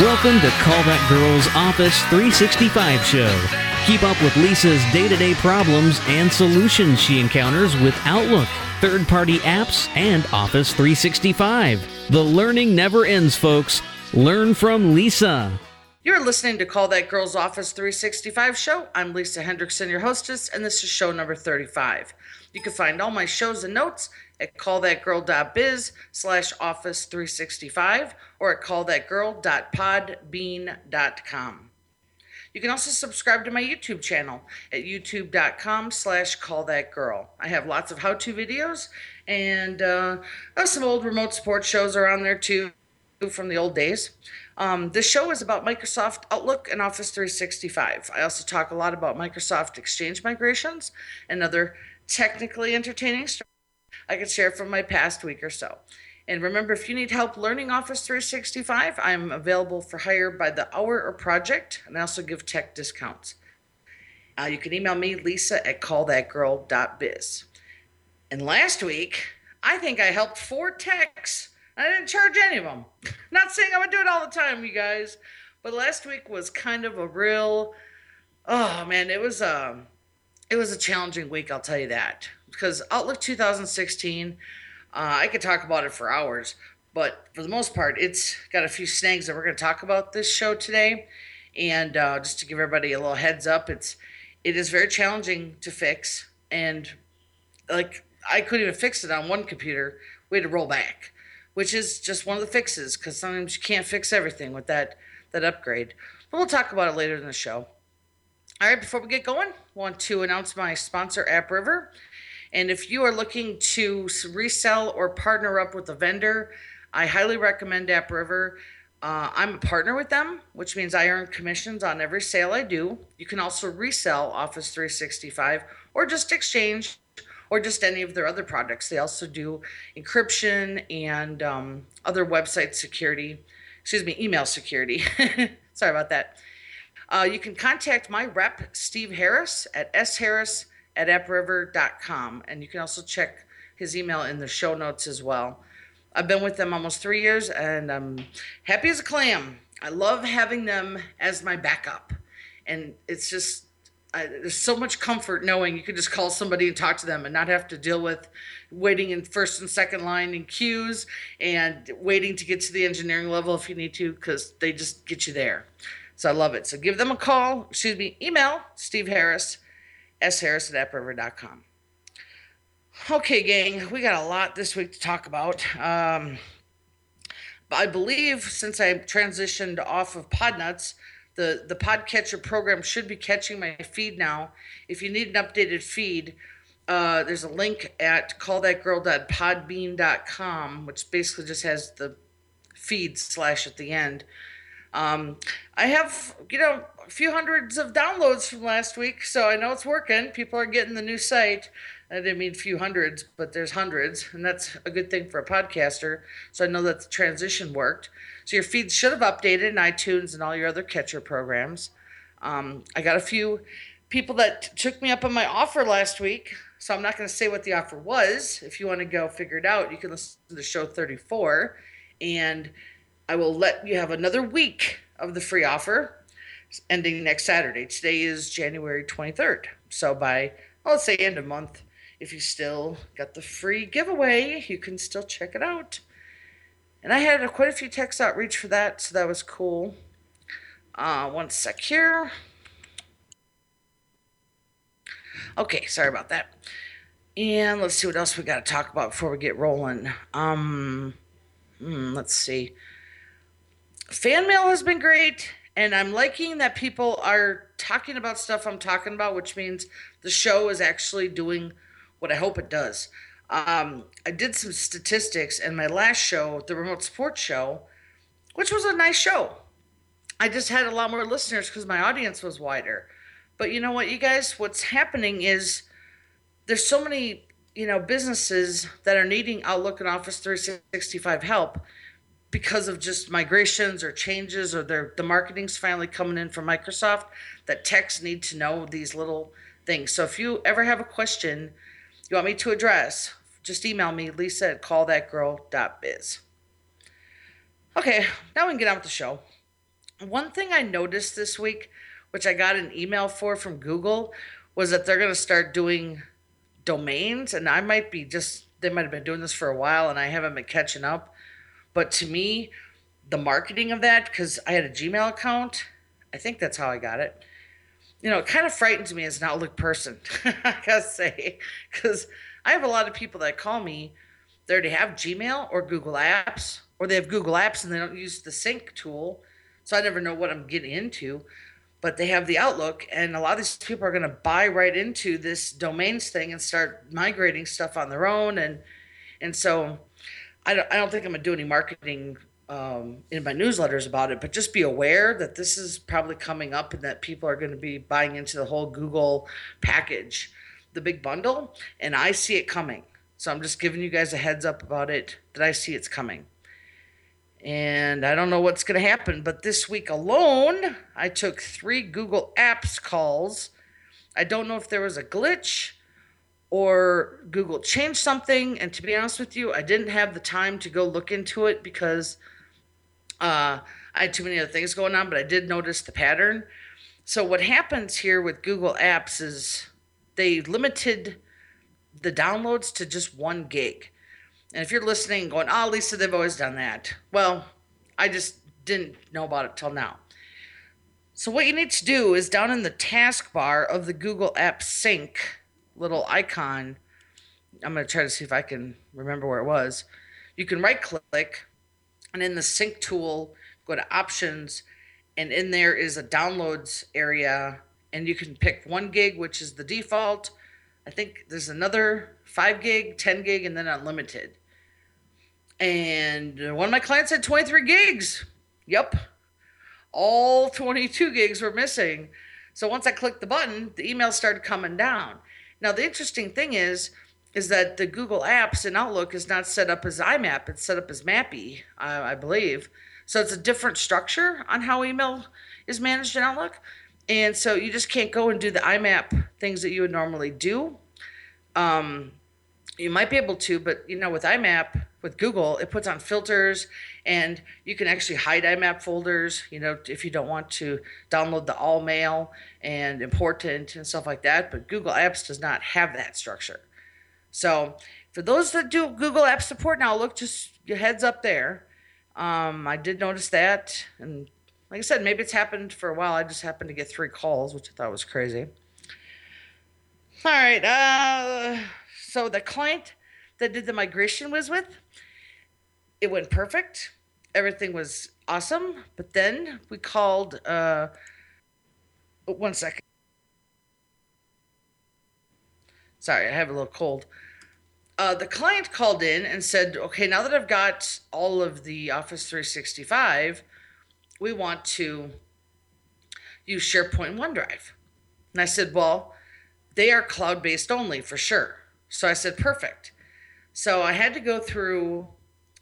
Welcome to Call That Girl's Office 365 show. Keep up with Lisa's day to day problems and solutions she encounters with Outlook, third party apps, and Office 365. The learning never ends, folks. Learn from Lisa. You're listening to Call That Girl's Office 365 show. I'm Lisa Hendrickson, your hostess, and this is show number 35. You can find all my shows and notes at callthatgirl.biz slash office 365 or at callthatgirl.podbean.com. You can also subscribe to my YouTube channel at youtube.com slash callthatgirl. I have lots of how-to videos and uh, some old remote support shows are on there too from the old days. Um, this show is about Microsoft Outlook and Office 365. I also talk a lot about Microsoft Exchange migrations and other technically entertaining stories I could share from my past week or so. And remember, if you need help learning Office 365, I'm available for hire by the hour or project, and I also give tech discounts. Uh, you can email me, lisa at callthatgirl.biz. And last week, I think I helped four techs. I didn't charge any of them. Not saying I would do it all the time, you guys, but last week was kind of a real, oh man, it was um, it was a challenging week. I'll tell you that because Outlook 2016 uh, I could talk about it for hours, but for the most part, it's got a few snags that we're going to talk about this show today. And uh, just to give everybody a little heads up, it's it is very challenging to fix, and like I couldn't even fix it on one computer. We had to roll back, which is just one of the fixes because sometimes you can't fix everything with that that upgrade. But we'll talk about it later in the show. All right, before we get going, want to announce my sponsor, AppRiver. And if you are looking to resell or partner up with a vendor, I highly recommend AppRiver. Uh, I'm a partner with them, which means I earn commissions on every sale I do. You can also resell Office 365 or just exchange or just any of their other products. They also do encryption and um, other website security, excuse me, email security. Sorry about that. Uh, you can contact my rep, Steve Harris, at sharris at appriver.com. And you can also check his email in the show notes as well. I've been with them almost three years and I'm happy as a clam. I love having them as my backup. And it's just, I, there's so much comfort knowing you can just call somebody and talk to them and not have to deal with waiting in first and second line in queues and waiting to get to the engineering level if you need to because they just get you there. So I love it. So give them a call, excuse me, email Steve Harris sharris at appriver.com. Okay, gang, we got a lot this week to talk about. Um, but I believe since I transitioned off of Podnuts, the, the Podcatcher program should be catching my feed now. If you need an updated feed, uh, there's a link at callthatgirl.podbean.com, which basically just has the feed slash at the end. Um, I have, you know, a few hundreds of downloads from last week, so I know it's working. People are getting the new site. I didn't mean a few hundreds, but there's hundreds, and that's a good thing for a podcaster. So I know that the transition worked. So your feeds should have updated in iTunes and all your other catcher programs. Um, I got a few people that took me up on my offer last week, so I'm not going to say what the offer was. If you want to go figure it out, you can listen to the show 34, and I will let you have another week of the free offer ending next Saturday. Today is January 23rd. So by, well, let's say end of month, if you still got the free giveaway, you can still check it out. And I had quite a few text outreach for that, so that was cool. Uh, one sec here. Okay, sorry about that. And let's see what else we got to talk about before we get rolling. Um, hmm, let's see. Fan mail has been great and I'm liking that people are talking about stuff I'm talking about, which means the show is actually doing what I hope it does. Um, I did some statistics in my last show, the remote support show, which was a nice show. I just had a lot more listeners because my audience was wider. But you know what, you guys, what's happening is there's so many, you know, businesses that are needing Outlook and Office 365 help because of just migrations or changes or their the marketing's finally coming in from Microsoft that techs need to know these little things. So if you ever have a question you want me to address, just email me, lisa at callthatgirl.biz. Okay, now we can get on with the show. one thing I noticed this week, which I got an email for from Google, was that they're going to start doing domains. And I might be just, they might have been doing this for a while and I haven't been catching up. But to me, the marketing of that, because I had a Gmail account, I think that's how I got it. You know, it kind of frightens me as an Outlook person, I gotta say, because I have a lot of people that call me, they already have Gmail or Google Apps, or they have Google Apps and they don't use the sync tool. So I never know what I'm getting into. But they have the Outlook, and a lot of these people are going to buy right into this domains thing and start migrating stuff on their own. And and so I don't, I don't think I'm to do any marketing um, in my newsletters about it, but just be aware that this is probably coming up and that people are going to be buying into the whole Google package, the big bundle, and I see it coming. So I'm just giving you guys a heads up about it that I see it's coming. And I don't know what's going to happen, but this week alone, I took three Google Apps calls. I don't know if there was a glitch or Google changed something. And to be honest with you, I didn't have the time to go look into it because uh, I had too many other things going on, but I did notice the pattern. So, what happens here with Google Apps is they limited the downloads to just one gig. And if you're listening going, oh, Lisa, they've always done that. Well, I just didn't know about it till now. So, what you need to do is down in the taskbar of the Google App Sync little icon, I'm going to try to see if I can remember where it was. You can right click and in the sync tool, go to options, and in there is a downloads area, and you can pick one gig, which is the default. I think there's another five gig, 10 gig, and then unlimited. And one of my clients had 23 gigs. Yep. All 22 gigs were missing. So once I clicked the button, the emails started coming down. Now the interesting thing is, is that the Google Apps in Outlook is not set up as IMAP; it's set up as MAPI, I, I believe. So it's a different structure on how email is managed in Outlook, and so you just can't go and do the IMAP things that you would normally do. Um, you might be able to, but you know, with IMAP, with Google, it puts on filters and you can actually hide IMAP folders, you know, if you don't want to download the all mail and important and stuff like that. But Google Apps does not have that structure. So for those that do Google App support now, look, just your heads up there. Um, I did notice that. And like I said, maybe it's happened for a while. I just happened to get three calls, which I thought was crazy. All right. Uh, so the client that did the migration was with, it went perfect. Everything was awesome. But then we called, uh, one second. Sorry, I have a little cold. Uh, the client called in and said, okay, now that I've got all of the Office 365, we want to use SharePoint OneDrive. And I said, well, they are cloud based only for sure. So I said, perfect. So I had to go through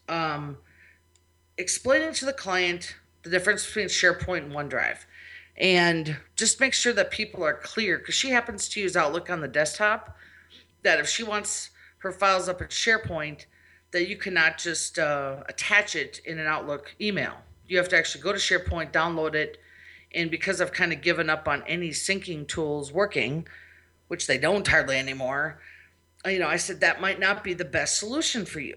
um, explaining to the client the difference between SharePoint and OneDrive and just make sure that people are clear because she happens to use Outlook on the desktop. That if she wants her files up in SharePoint, that you cannot just uh, attach it in an Outlook email. You have to actually go to SharePoint, download it, and because I've kind of given up on any syncing tools working, which they don't hardly anymore, you know, I said that might not be the best solution for you.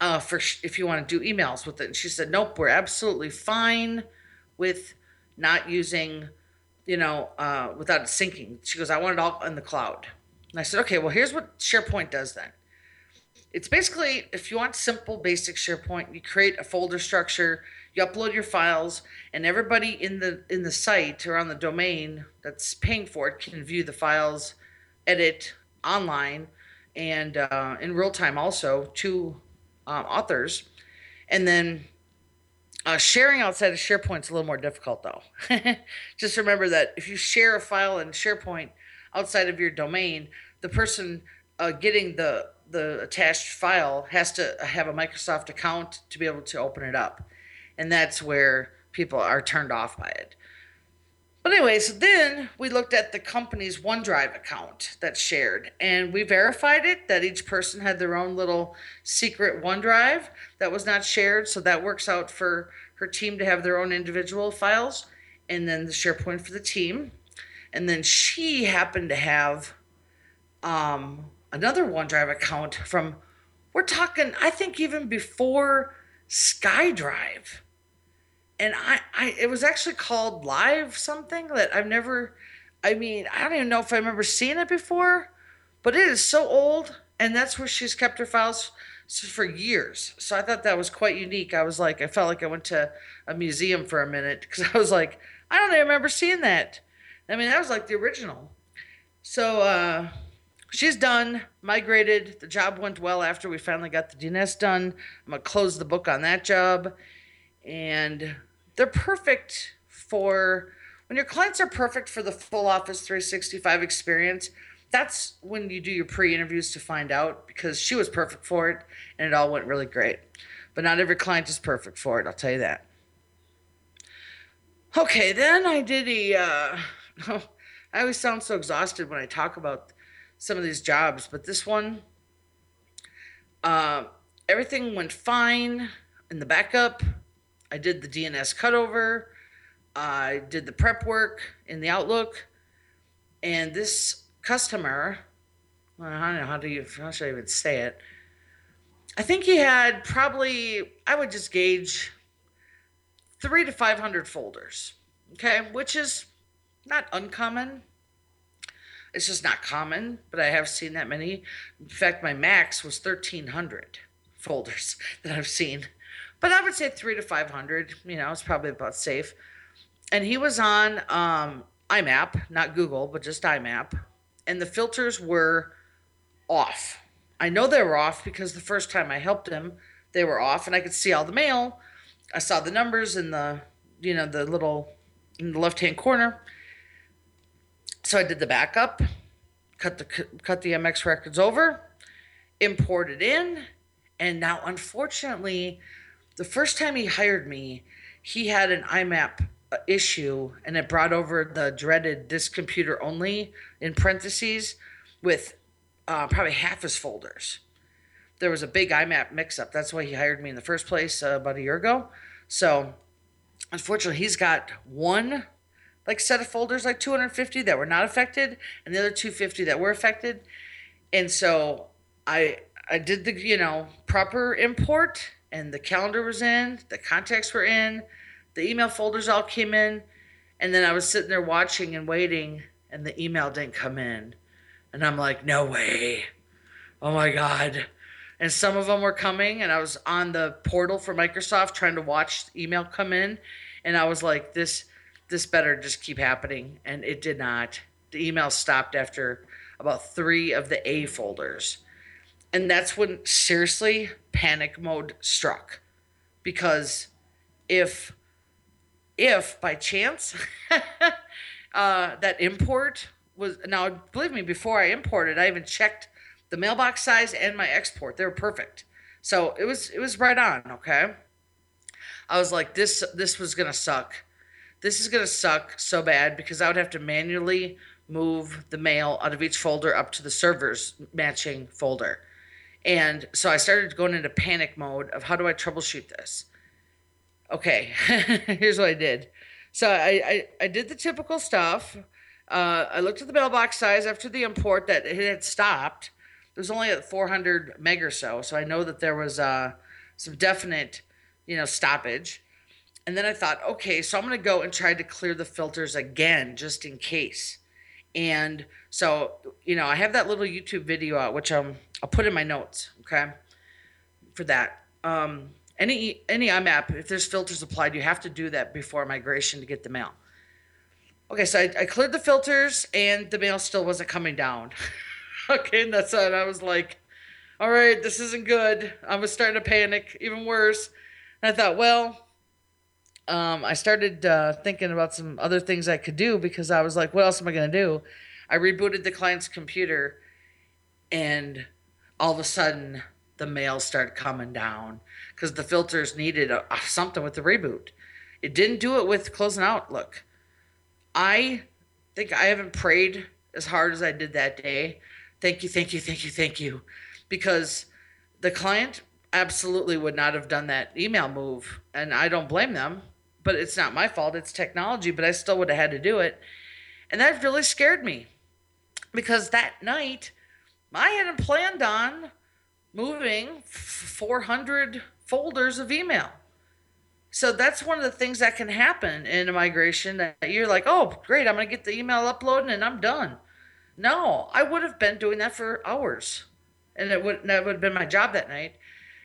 Uh, for sh- if you want to do emails with it, and she said, nope, we're absolutely fine with not using, you know, uh, without syncing. She goes, I want it all in the cloud. And I said, okay, well, here's what SharePoint does then. It's basically if you want simple, basic SharePoint, you create a folder structure, you upload your files, and everybody in the in the site or on the domain that's paying for it can view the files, edit, online and uh, in real time also to um, authors. And then uh, sharing outside of SharePoint is a little more difficult though. Just remember that if you share a file in SharePoint outside of your domain, the person uh, getting the the attached file has to have a Microsoft account to be able to open it up, and that's where people are turned off by it. But anyway, so then we looked at the company's OneDrive account that's shared, and we verified it that each person had their own little secret OneDrive that was not shared. So that works out for her team to have their own individual files, and then the SharePoint for the team. And then she happened to have um, another OneDrive account from, we're talking, I think even before SkyDrive and I, I it was actually called live something that I've never I mean, I don't even know if I remember seeing it before, but it is so old and that's where she's kept her files for years. So I thought that was quite unique. I was like I felt like I went to a museum for a minute cuz I was like I don't even remember seeing that. I mean, that was like the original. So uh she's done, migrated. The job went well after we finally got the DNS done. I'm going to close the book on that job. And they're perfect for when your clients are perfect for the full Office 365 experience. That's when you do your pre interviews to find out because she was perfect for it and it all went really great. But not every client is perfect for it, I'll tell you that. Okay, then I did a. Uh, I always sound so exhausted when I talk about some of these jobs, but this one, uh, everything went fine in the backup. I did the DNS cutover. I did the prep work in the Outlook. And this customer, I don't know how do you how should I even say it? I think he had probably I would just gauge three to five hundred folders. Okay, which is not uncommon. It's just not common, but I have seen that many. In fact, my max was thirteen hundred folders that I've seen but I would say three to 500, you know, it's probably about safe. And he was on um, IMAP, not Google, but just IMAP. And the filters were off. I know they were off because the first time I helped him, they were off and I could see all the mail. I saw the numbers in the, you know, the little, in the left hand corner. So I did the backup, cut the, cut the MX records over, imported in. And now, unfortunately, the first time he hired me, he had an IMAP issue and it brought over the dreaded this computer only in parentheses with uh, probably half his folders. There was a big IMAP mix up. That's why he hired me in the first place uh, about a year ago. So, unfortunately, he's got one like set of folders, like 250 that were not affected, and the other 250 that were affected. And so I I did the you know proper import and the calendar was in, the contacts were in, the email folders all came in, and then I was sitting there watching and waiting, and the email didn't come in. And I'm like, no way. Oh my God. And some of them were coming, and I was on the portal for Microsoft trying to watch email come in, and I was like, this this better just keep happening. And it did not. The email stopped after about three of the A folders. And that's when seriously panic mode struck. Because if if by chance uh, that import was now believe me before i imported i even checked the mailbox size and my export. They were perfect. So it was it was right on okay? I was like this this was gonna suck. This is gonna suck so bad because i would have to manually move the mail out of each folder up to the server's matching folder and so I started going into panic mode of how do I troubleshoot this? Okay, here's what I did. So I, I, I did the typical stuff. Uh, I looked at the mailbox size after the import that it had stopped. It was only at 400 meg or so, so I know that there was uh, some definite, you know, stoppage. And then I thought, okay, so I'm going to go and try to clear the filters again just in case. And so, you know, I have that little YouTube video out, which um, I'll put in my notes, okay, for that. Um, any any IMAP, if there's filters applied, you have to do that before migration to get the mail. Okay, so I, I cleared the filters and the mail still wasn't coming down. okay, and that's it. I was like, all right, this isn't good. I was starting to panic, even worse. And I thought, well, um, I started uh, thinking about some other things I could do because I was like, what else am I going to do? I rebooted the client's computer, and all of a sudden, the mail started coming down because the filters needed a, a, something with the reboot. It didn't do it with closing Outlook. I think I haven't prayed as hard as I did that day. Thank you, thank you, thank you, thank you. Because the client absolutely would not have done that email move. And I don't blame them, but it's not my fault. It's technology, but I still would have had to do it. And that really scared me because that night I hadn't planned on moving 400 folders of email. So that's one of the things that can happen in a migration that you're like, oh, great, I'm going to get the email uploaded and I'm done. No, I would have been doing that for hours. And it would that would have been my job that night.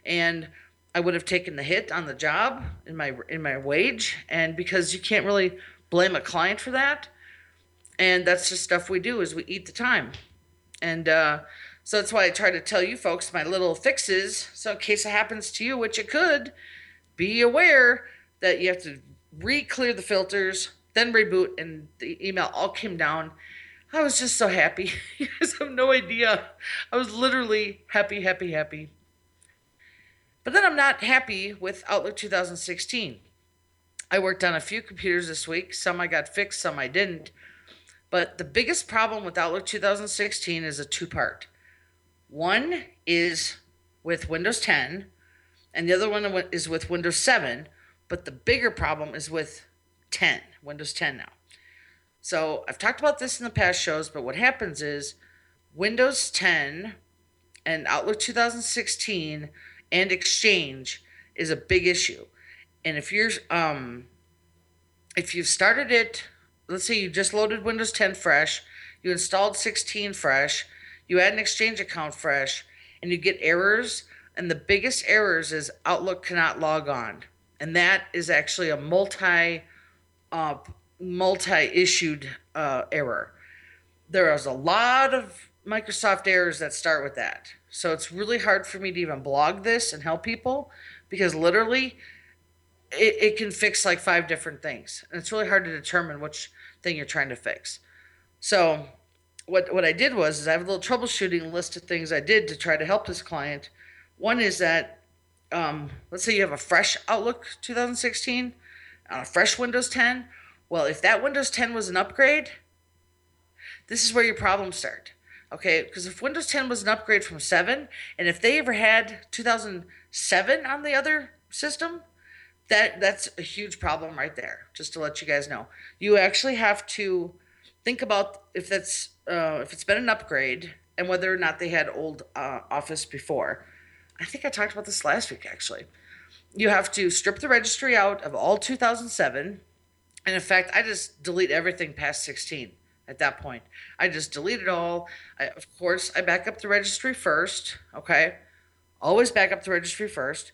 And I would have taken the hit on the job in my in my wage and because you can't really blame a client for that. And that's just stuff we do is we eat the time. And uh, so that's why I try to tell you folks my little fixes. So in case it happens to you, which it could, be aware that you have to re-clear the filters, then reboot, and the email all came down. I was just so happy. you guys have no idea. I was literally happy, happy, happy. But then I'm not happy with Outlook 2016. I worked on a few computers this week. Some I got fixed, some I didn't. But the biggest problem with Outlook 2016 is a two part. One is with Windows 10, and the other one is with Windows 7, but the bigger problem is with 10, Windows 10 now. So I've talked about this in the past shows, but what happens is Windows 10 and Outlook 2016 and Exchange is a big issue. And if you're um if you've started it, let's say you just loaded Windows 10 fresh, you installed 16 fresh, you add an Exchange account fresh, and you get errors and the biggest errors is Outlook cannot log on. And that is actually a multi uh, multi-issued uh, error. There is a lot of Microsoft errors that start with that. So it's really hard for me to even blog this and help people because literally it, it can fix like five different things. And it's really hard to determine which thing you're trying to fix. So what what I did was is I have a little troubleshooting list of things I did to try to help this client one is that, um, let's say you have a fresh Outlook 2016 on a fresh Windows 10. Well, if that Windows 10 was an upgrade, this is where your problems start. Okay, because if Windows 10 was an upgrade from 7, and if they ever had 2007 on the other system, that that's a huge problem right there. Just to let you guys know, you actually have to think about if that's uh, if it's been an upgrade and whether or not they had old uh, Office before. I think I talked about this last week actually. You have to strip the registry out of all 2007. And in fact, I just delete everything past 16 at that point. I just delete it all. I, of course, I back up the registry first. Okay. Always back up the registry first.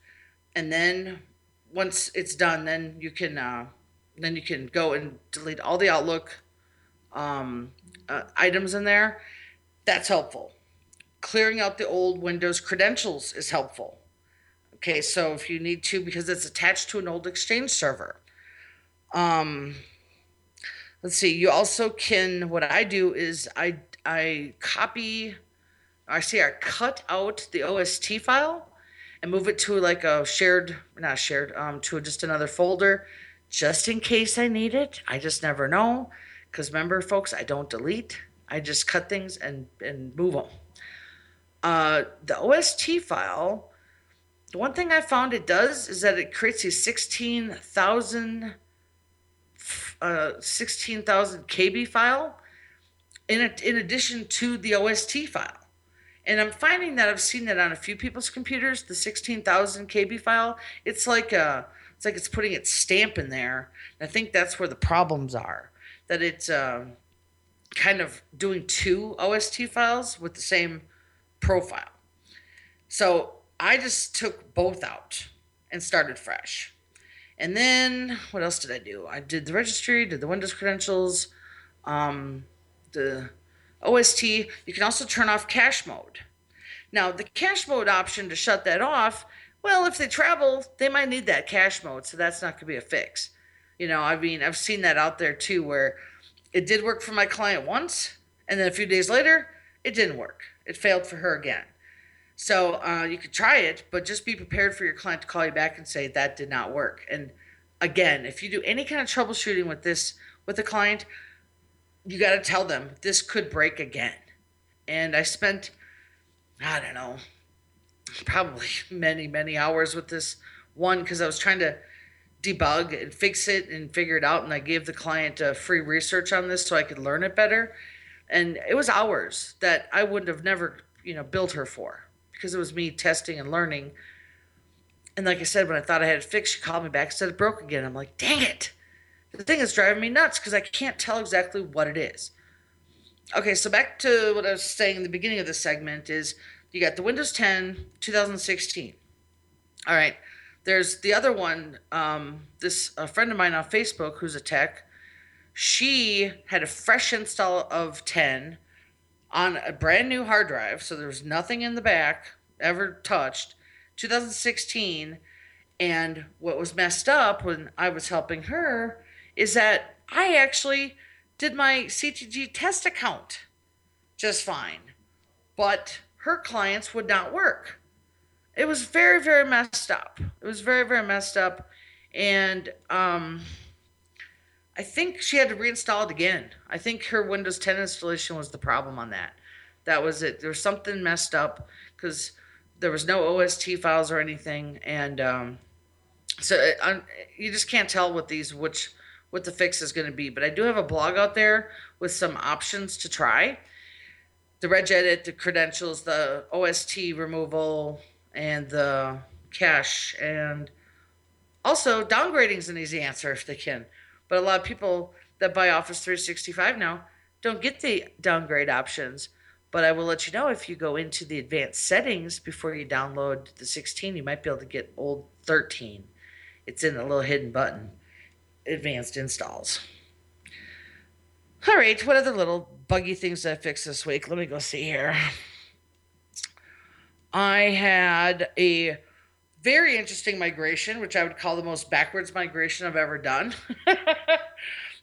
And then once it's done, then you can uh, then you can go and delete all the Outlook um, uh, items in there. That's helpful clearing out the old Windows credentials is helpful. Okay, so if you need to, because it's attached to an old Exchange server. Um, let's see. You also can. What I do is I I copy. I see I cut out the OST file and move it to like a shared, not shared, um, to just another folder, just in case I need it. I just never know, because remember, folks, I don't delete. I just cut things and and move them. Uh, the OST file, the one thing I found it does is that it creates these 16,000 uh, 16,000 KB file in, a, in addition to the OST file. And I'm finding that I've seen that on a few people's computers, the 16,000 KB file. It's like a, it's like it's putting its stamp in there. And I think that's where the problems are. That it's uh, kind of doing two OST files with the same profile. So I just took both out and started fresh. And then what else did I do? I did the registry, did the Windows credentials, um, the OST. You can also turn off cache mode. Now, the cache mode option to shut that off, well, if they travel, they might need that cache mode, so that's not going to be a fix. You know, I mean, I've seen that out there too, where it did work for my client once, and then a few days later, it didn't work. It failed for her again. So uh, you could try it, but just be prepared for your client to call you back and say that did not work. And again, if you do any kind of troubleshooting with this with a client, you got to tell them this could break again. And I spent, I don't know, probably many, many hours with this one because I was trying to debug and fix it and figure it out. And I gave the client a free research on this so I could learn it better. And it was hours that I wouldn't have never, you know, built her for because it was me testing and learning. And like I said, when I thought I had it fixed, she called me back said it broke again. I'm like, dang it. The thing is driving me nuts because I can't tell exactly what it is. Okay, so back to what I was saying in the beginning of this segment is you got the Windows 10 2016. All right, there's the other one. Um, this a friend of mine on Facebook who's a tech. She had a fresh install of 10 on a brand new hard drive, so there was nothing in the back ever touched. 2016, and what was messed up when I was helping her is that I actually did my CTG test account just fine, but her clients would not work. It was very, very messed up. It was very, very messed up. And um, I think she had to reinstall it again. I think her Windows 10 installation was the problem on that. That was it. There was something messed up because there was no OST files or anything. And um, so it, uh, you just can't tell with these which what the fix is going to be. But I do have a blog out there with some options to try. The regedit, the credentials, the OST removal, and the cache. And also, downgrading is an easy answer if they can. But a lot of people that buy Office 365 now don't get the downgrade options. But I will let you know if you go into the advanced settings before you download the 16, you might be able to get old 13. It's in the little hidden button advanced installs. All right, what other little buggy things I fixed this week? Let me go see here. I had a very interesting migration, which I would call the most backwards migration I've ever done.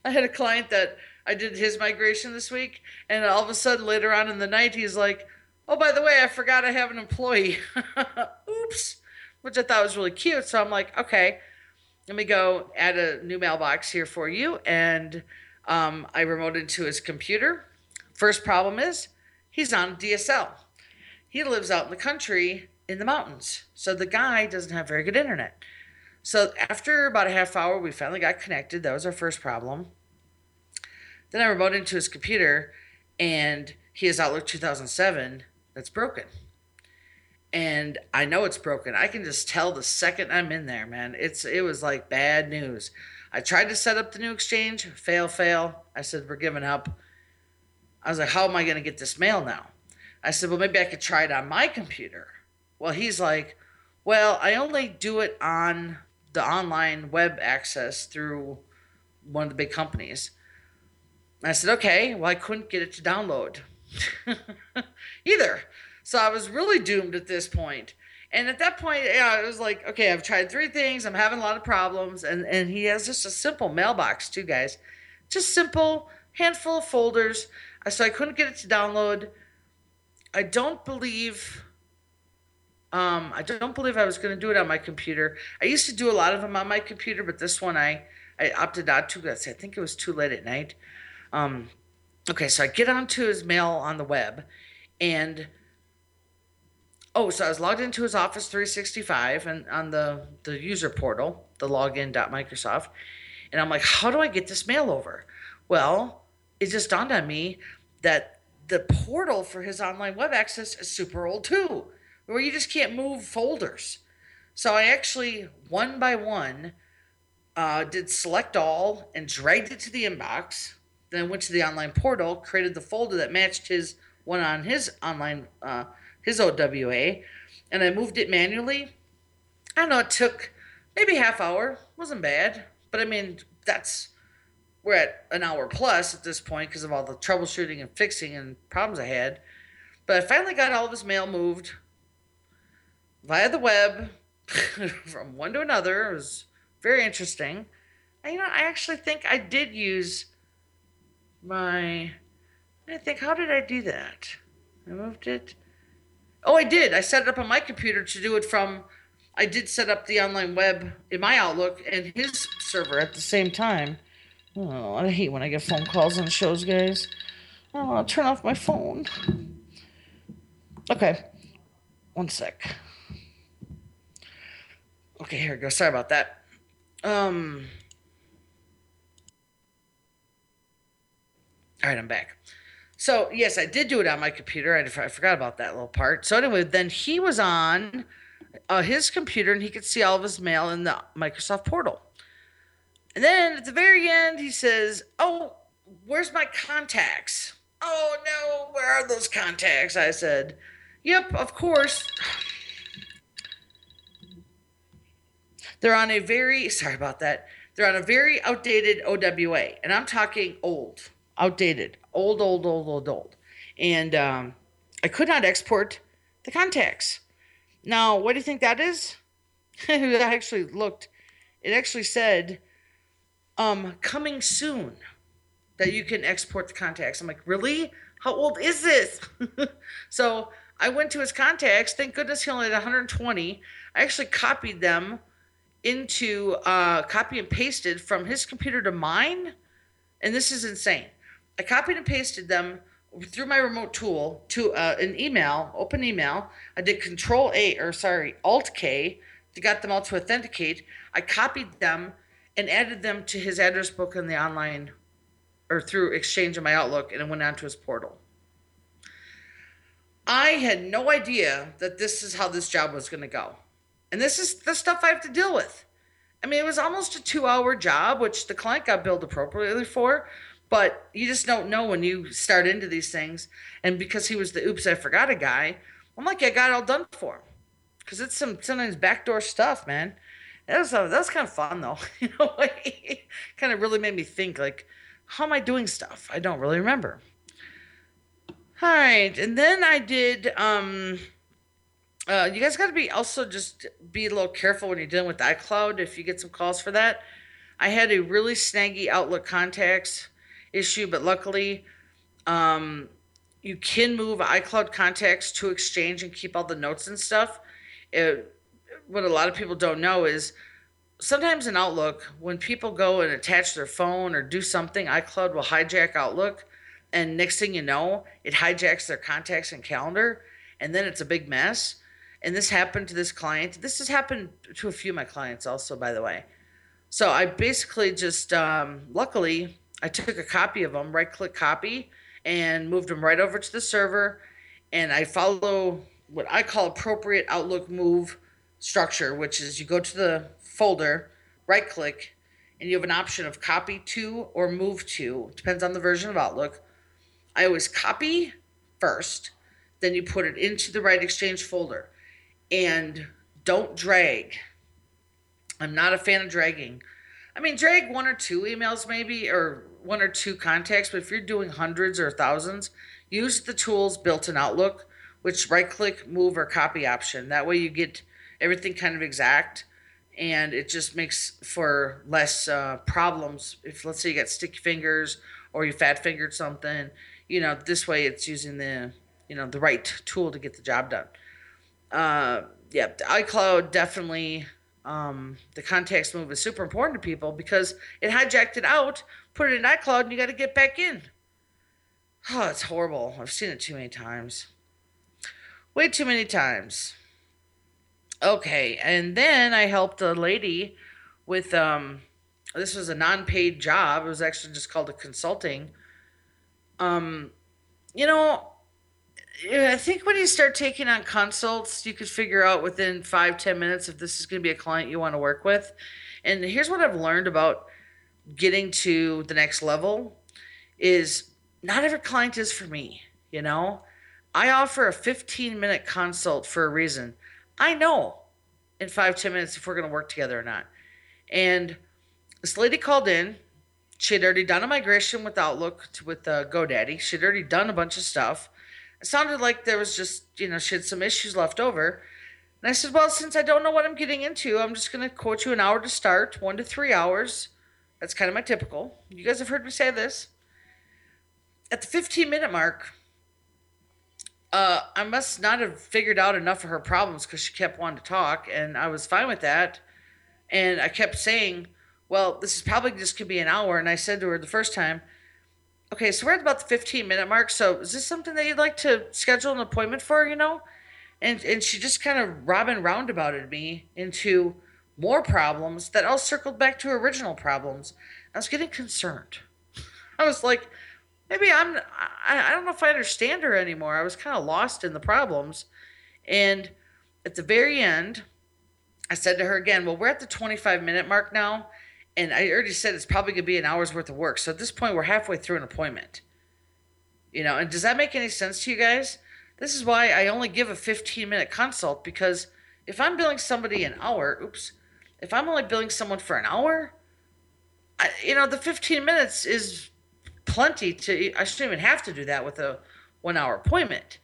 I had a client that I did his migration this week, and all of a sudden later on in the night, he's like, Oh, by the way, I forgot I have an employee. Oops. Which I thought was really cute. So I'm like, okay, let me go add a new mailbox here for you. And um, I remoted to his computer. First problem is he's on DSL. He lives out in the country in the mountains. So the guy doesn't have very good internet. So after about a half hour, we finally got connected. That was our first problem. Then I remote into his computer and he has Outlook 2007 that's broken and I know it's broken. I can just tell the second I'm in there, man. It's it was like bad news. I tried to set up the new exchange, fail, fail. I said we're giving up. I was like, how am I going to get this mail now? I said, well, maybe I could try it on my computer. Well, he's like, well, I only do it on the online web access through one of the big companies. And I said, okay, well, I couldn't get it to download either. So I was really doomed at this point. And at that point, yeah, it was like, okay, I've tried three things. I'm having a lot of problems. And, and he has just a simple mailbox, too, guys. Just simple, handful of folders. So I couldn't get it to download. I don't believe. Um, I don't believe I was going to do it on my computer. I used to do a lot of them on my computer, but this one I, I opted not to. Because I think it was too late at night. Um, okay, so I get onto his mail on the web, and oh, so I was logged into his Office 365 and on the, the user portal, the login.microsoft, and I'm like, how do I get this mail over? Well, it just dawned on me that the portal for his online web access is super old too, where you just can't move folders. So I actually, one by one, uh, did select all and dragged it to the inbox. Then went to the online portal, created the folder that matched his one on his online uh, his OWA, and I moved it manually. I don't know, it took maybe half hour. Wasn't bad. But I mean, that's we're at an hour plus at this point because of all the troubleshooting and fixing and problems I had. But I finally got all of his mail moved via the web from one to another. It was very interesting. And, you know, I actually think I did use my. I think, how did I do that? I moved it. Oh, I did. I set it up on my computer to do it from. I did set up the online web in my Outlook and his server at the same time. Oh, I hate when I get phone calls on shows, guys. Oh, I'll turn off my phone. Okay. One sec. Okay, here we go. Sorry about that. Um. All right, I'm back. So yes, I did do it on my computer. I, I forgot about that little part. So anyway, then he was on uh, his computer and he could see all of his mail in the Microsoft portal. And then at the very end, he says, "Oh, where's my contacts?" Oh no, where are those contacts? I said, "Yep, of course." They're on a very sorry about that. They're on a very outdated OWA, and I'm talking old, outdated, old, old, old, old, old. And um, I could not export the contacts. Now, what do you think that is? I actually looked. It actually said, um, coming soon that you can export the contacts. I'm like, really? How old is this? so I went to his contacts. Thank goodness he only had 120. I actually copied them into uh, copy and pasted from his computer to mine. And this is insane. I copied and pasted them through my remote tool to uh, an email, open email. I did Control A or sorry, Alt K to got them all to authenticate. I copied them and added them to his address book in the online or through Exchange in my Outlook, and it went onto his portal. I had no idea that this is how this job was going to go. And this is the stuff I have to deal with. I mean, it was almost a two hour job, which the client got billed appropriately for, but you just don't know when you start into these things. And because he was the oops, I forgot a guy, I'm like, I got it all done for him. Because it's some sometimes backdoor stuff, man. That was, that was kind of fun, though. you know, kind of really made me think, like, how am I doing stuff? I don't really remember. All right. And then I did, um, uh, you guys got to be also just be a little careful when you're dealing with iCloud if you get some calls for that. I had a really snaggy Outlook contacts issue, but luckily, um, you can move iCloud contacts to Exchange and keep all the notes and stuff. It, what a lot of people don't know is sometimes in Outlook, when people go and attach their phone or do something, iCloud will hijack Outlook. And next thing you know, it hijacks their contacts and calendar. And then it's a big mess and this happened to this client. This has happened to a few of my clients also, by the way. So I basically just, um, luckily, I took a copy of them, right click copy, and moved them right over to the server. And I follow what I call appropriate Outlook move structure, which is you go to the folder, right click, and you have an option of copy to or move to, depends on the version of Outlook. I always copy first, then you put it into the right exchange folder and don't drag. I'm not a fan of dragging. I mean, drag one or two emails maybe, or one or two contacts, but if you're doing hundreds or thousands, use the tools built in Outlook, which right click, move, or copy option. That way you get everything kind of exact and it just makes for less uh, problems. If let's say you got sticky fingers or you fat fingered something, you know, this way it's using the, you know, the right tool to get the job done uh, yeah, iCloud definitely. Um, the context move is super important to people because it hijacked it out, put it in iCloud, and you got to get back in. Oh, it's horrible. I've seen it too many times. Way too many times. Okay, and then I helped a lady with um this was a non-paid job. It was actually just called a consulting. Um you know, I think when you start taking on consults, you could figure out within five, ten minutes if this is going to be a client you want to work with. And here's what I've learned about getting to the next level is not every client is for me, you know? I offer a 15 minute consult for a reason. I know in five, ten minutes if we're going to work together or not. And this lady called in. She had already done a migration with Outlook to, with uh, GoDaddy. She'd already done a bunch of stuff it sounded like there was just, you know, she had some issues left over. And I said, Well, since I don't know what I'm getting into, I'm just going to quote you an hour to start, one to three hours. That's kind of my typical. You guys have heard me say this. At the 15 minute mark, uh, I must not have figured out enough of her problems because she kept wanting to talk, and I was fine with that. And I kept saying, well, this is probably just could be an hour. And I said to her the first time, okay, so we're at about the 15 minute mark. So is this something that you'd like to schedule an appointment for, you know? And, and she just kind of robin roundabouted me into more problems that all circled back to original problems. I was getting concerned. I was like, maybe I'm, I, I don't know if I understand her anymore. I was kind of lost in the problems. And at the very end, I said to her again, well, we're at the 25 minute mark now. And I already said it's probably going to be an hour's worth of work. So at this point, we're halfway through an appointment. You know, and does that make any sense to you guys? This is why I only give a 15 minute consult because if I'm billing somebody an hour, oops, if I'm only billing someone for an hour, I, you know, the 15 minutes is plenty to, I shouldn't even have to do that with a one hour appointment.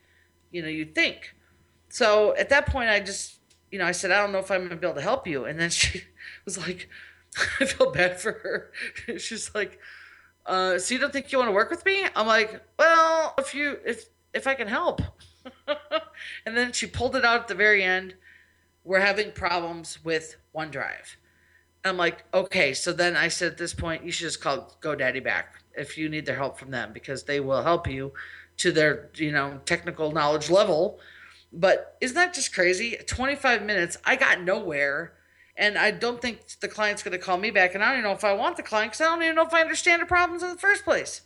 You know, you'd think. So at that point, I just, you know, I said, I don't know if I'm going to be able to help you. And then she was like, I felt bad for her. She's like, uh, so you don't think you want to work with me? I'm like, well, if you, if, if I can help. and then she pulled it out at the very end. We're having problems with OneDrive. I'm like, okay. So then I said at this point, you should just call GoDaddy back if you need their help from them because they will help you to their, you know, technical knowledge level. But isn't that just crazy? 25 minutes, I got nowhere. And I don't think the client's going to call me back. And I don't even know if I want the client because I don't even know if I understand the problems in the first place.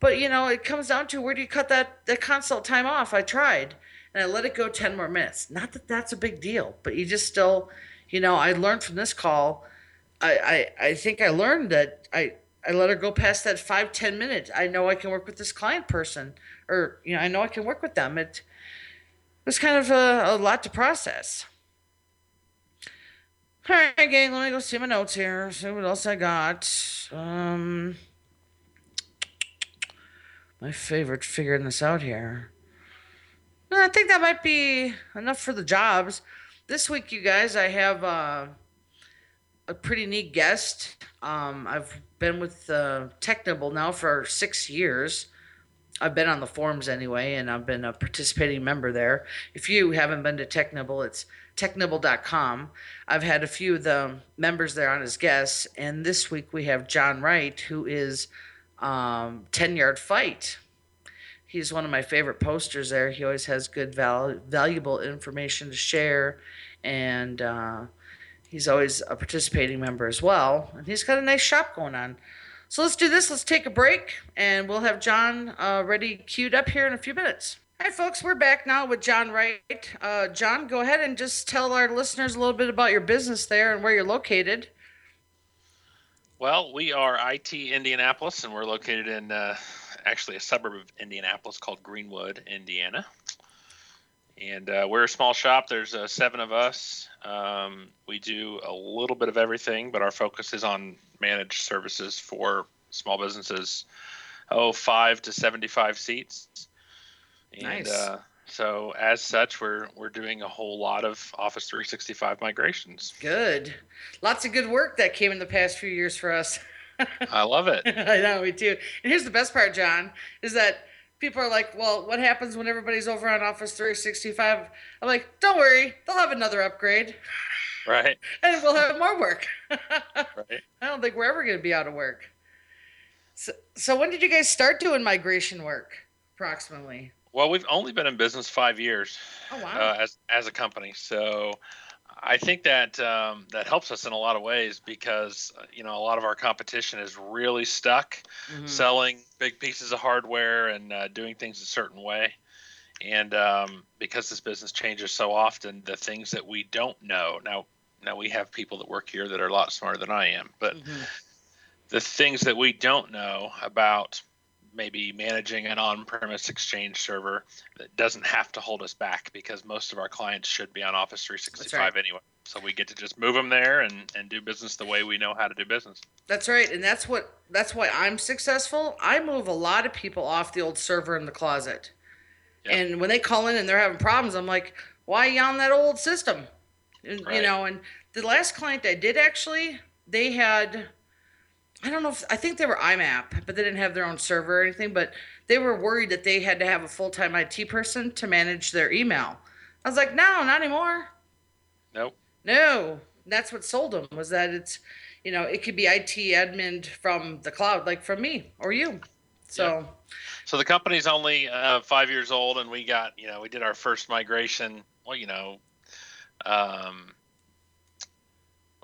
But, you know, it comes down to where do you cut that, that consult time off? I tried and I let it go 10 more minutes. Not that that's a big deal, but you just still, you know, I learned from this call. I, I, I think I learned that I, I let her go past that five ten minutes. I know I can work with this client person, or you know, I know I can work with them. It, it was kind of a, a lot to process. All right, gang, let me go see my notes here. See what else I got. Um, my favorite figuring this out here. I think that might be enough for the jobs. This week, you guys, I have uh, a pretty neat guest. Um, I've been with uh, Technibble now for six years. I've been on the forums anyway, and I've been a participating member there. If you haven't been to Technibble, it's technibble.com. I've had a few of the members there on as guests, and this week we have Jon Wright, who is um, 10 Yard Fight. He's one of my favorite posters there. He always has good, val- valuable information to share, and uh, he's always a participating member as well. And he's got a nice shop going on. So let's do this. Let's take a break, and we'll have Jon uh, ready queued up here in a few minutes. Hi, folks. We're back now with Jon Wright. Uh, Jon, go ahead and just tell our listeners a little bit about your business there and where you're located. Well, we are IT Indianapolis, and we're located in uh, actually a suburb of Indianapolis called Greenwood, Indiana. And uh, we're a small shop. There's uh, seven of us. Um, we do a little bit of everything, but our focus is on managed services for small businesses. Oh, five to seventy-five seats. And, Nice. Uh, so as such, we're we're doing a whole lot of Office 365 migrations. Good. Lots of good work that came in the past few years for us. I love it. I know, we do. And here's the best part, Jon, is that people are like, well, what happens when everybody's over on Office 365? I'm like, don't worry, they'll have another upgrade Right. and we'll have more work. Right. I don't think we're ever going to be out of work. So, so when did you guys start doing migration work, approximately? Well, we've only been in business five years. Oh, wow. uh, as as a company. So I think that um, that helps us in a lot of ways because uh, you know a lot of our competition is really stuck Mhm. selling big pieces of hardware and uh, doing things a certain way. And um, because this business changes so often, the things that we don't know now. Now we have people that work here that are a lot smarter than I am, but Mhm. the things that we don't know about maybe managing an on-premise exchange server that doesn't have to hold us back because most of our clients should be on office 365 anyway so we get to just move them there and, and do business the way we know how to do business That's right, and that's what that's why I'm successful. I move a lot of people off the old server in the closet. Yep. And when they call in and they're having problems, I'm like, "Why are you on that old system?" And, You know, and the last client I did actually, they had I don't know if I think they were IMAP, but they didn't have their own server or anything, but they were worried that they had to have a full-time IT person to manage their email. I was like, "No, not anymore." nope No, That's what sold them was that it's, you know, it could be IT admin from the cloud, like from me or you. So, So the company's only uh, five years old, and we got, you know, we did our first migration. Well, you know, um,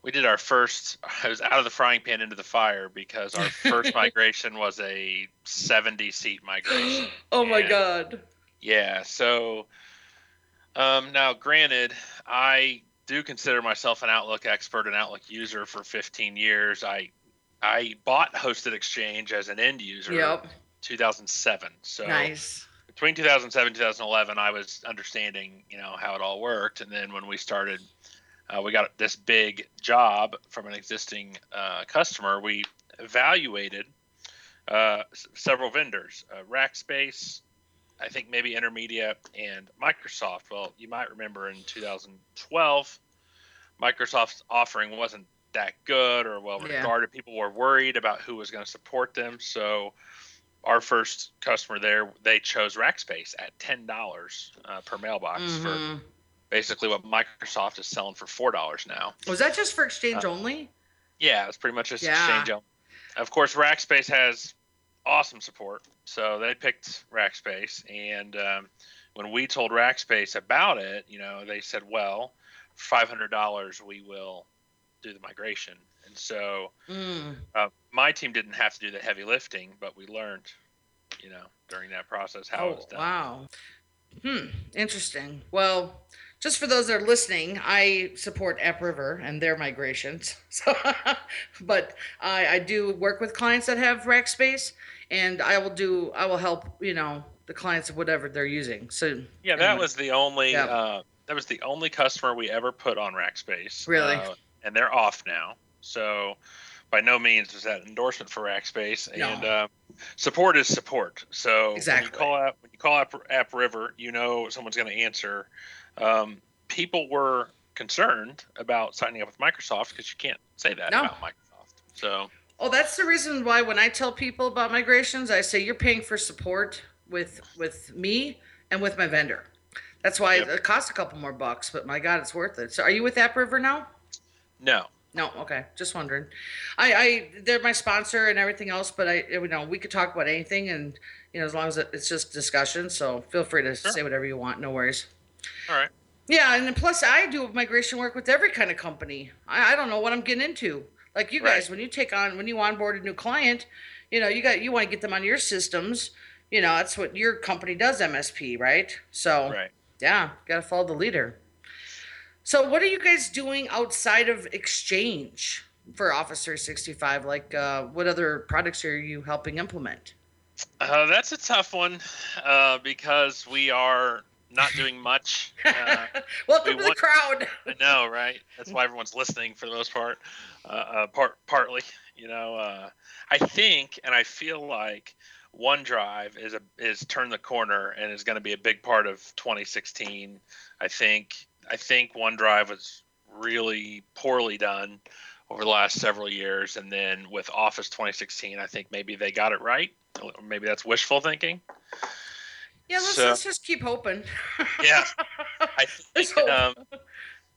we did our first. I was out of the frying pan into the fire because our first migration was a 70 seat migration. oh my And- God. Yeah. So um, now, granted, I do consider myself an Outlook expert, an Outlook user for 15 years. I I bought Hosted Exchange as an end user. Yep. 2007. So Nice. between 2007 and 2011, I was understanding, you know, how it all worked. And then when we started, uh, we got this big job from an existing uh, customer. We evaluated uh, s- several vendors, uh, Rackspace, I think maybe Intermedia, and Microsoft. Well, you might remember in 2012, Microsoft's offering wasn't that good or well Yeah. regarded. People were worried about who was going to support them. So our first customer there, they chose Rackspace at ten dollars uh, per mailbox for Mhm. Basically what Microsoft is selling for four dollars now. Was that just for exchange Uh, only? Yeah, it's pretty much just Yeah. exchange only. Of course, Rackspace has awesome support, so they picked Rackspace. And um, when we told Rackspace about it, you know, they said, "Well, five hundred dollars, we will do the migration." And so Mm. uh, my team didn't have to do the heavy lifting, but we learned, you know, during that process how it was Oh, done. wow. Hmm. Interesting. Well, just for those that are listening, I support AppRiver and their migrations. So, but I, I do work with clients that have Rackspace, and I will do I will help you know the clients of whatever they're using. So Yeah, that Anyway. was the only Yeah. uh, that was the only customer we ever put on Rackspace. Really? uh, and they're off now. So by no means is that endorsement for Rackspace. No. And uh, support is support. So Exactly. when you call app when you call app, AppRiver, you know someone's going to answer. Um, people were concerned about signing up with Microsoft because you can't say that No. about Microsoft. So Oh, that's the reason why when I tell people about migrations, I say you're paying for support with with me and with my vendor. That's why Yep. it costs a couple more bucks, but my God, it's worth it. So, are you with AppRiver now? no, No, okay, just wondering. I, I, they're my sponsor and everything else, but I, you know, we could talk about anything, and you know, as long as it's just discussion. So feel free to Sure. say whatever you want. No worries. All right. Yeah, and plus I do migration work with every kind of company. I, I don't know what I'm getting into. Like you guys, Right. when you take on when you onboard a new client, you know, you got you want to get them on your systems. You know, that's what your company does, MSP, right? So Right. yeah, got to follow the leader. So what are you guys doing outside of Exchange for Office 365? Like, uh, what other products are you helping implement? Uh, that's a tough one uh, because we are not doing much. Uh, Welcome we to the crowd. I know, right? That's why everyone's listening for the most part. Uh, uh, part partly, you know. Uh, I think, and I feel like OneDrive is a is turned the corner and is going to be a big part of 2016. I think I think OneDrive was really poorly done over the last several years, and then with Office 2016, I think maybe they got it right. Or Maybe that's wishful thinking. Yeah, let's, So- let's just keep hoping. Yeah. I think, um,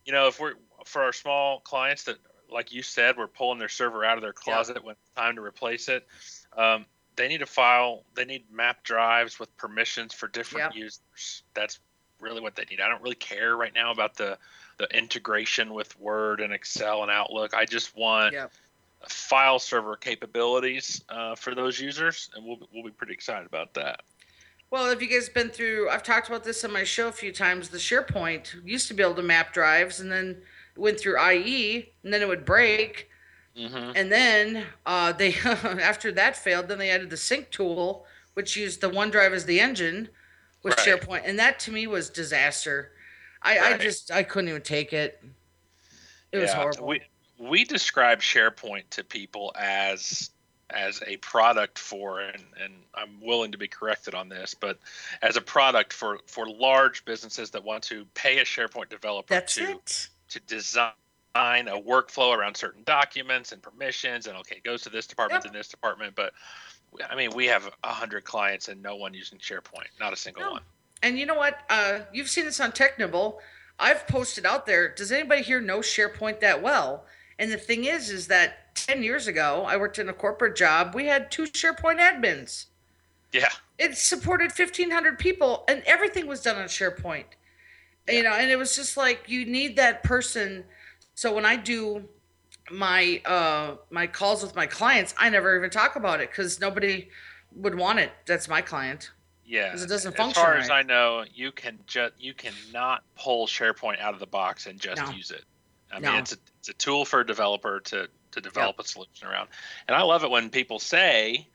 you know, if we're for our small clients that, like you said, we're pulling their server out of their closet when it's time to replace it. Um, they need to file. They need map drives with permissions for different Yep. users. That's really what they need. I don't really care right now about the the integration with Word and Excel and Outlook. I just want Yep. file server capabilities uh, for those users, and we'll we'll be pretty excited about that. Well, if you guys been through? I've talked about this on my show a few times. The SharePoint used to be able to map drives, and then it went through IE, and then it would break, Mm-hmm. and then uh, they after that failed, then they added the sync tool, which used the OneDrive as the engine with Right. SharePoint, and that to me was disaster. I, I just I couldn't even take it. It was horrible. We we describe SharePoint to people as as a product for and, and I'm willing to be corrected on this, but as a product for for large businesses that want to pay a SharePoint developer That's to it. to design a workflow around certain documents and permissions and okay, it goes to this department Yep. and this department, but I mean, we have a hundred clients and no one using SharePoint, not a single No. one. And you know what? Uh, you've seen this on Technibble. I've posted out there, does anybody here know SharePoint that well? And the thing is, is that 10 years ago, I worked in a corporate job. We had two SharePoint admins. Yeah. It supported 1,500 people, and everything was done on SharePoint. You know, and it was just like you need that person. So when I do my uh my calls with my clients, I never even talk about it because nobody would want it. That's my client. Yeah, because it doesn't as function far as. I know, you can just you cannot pull SharePoint out of the box and just No. use it. I No. mean, it's a it's a tool for a developer to to develop a solution around. And I love it when people say,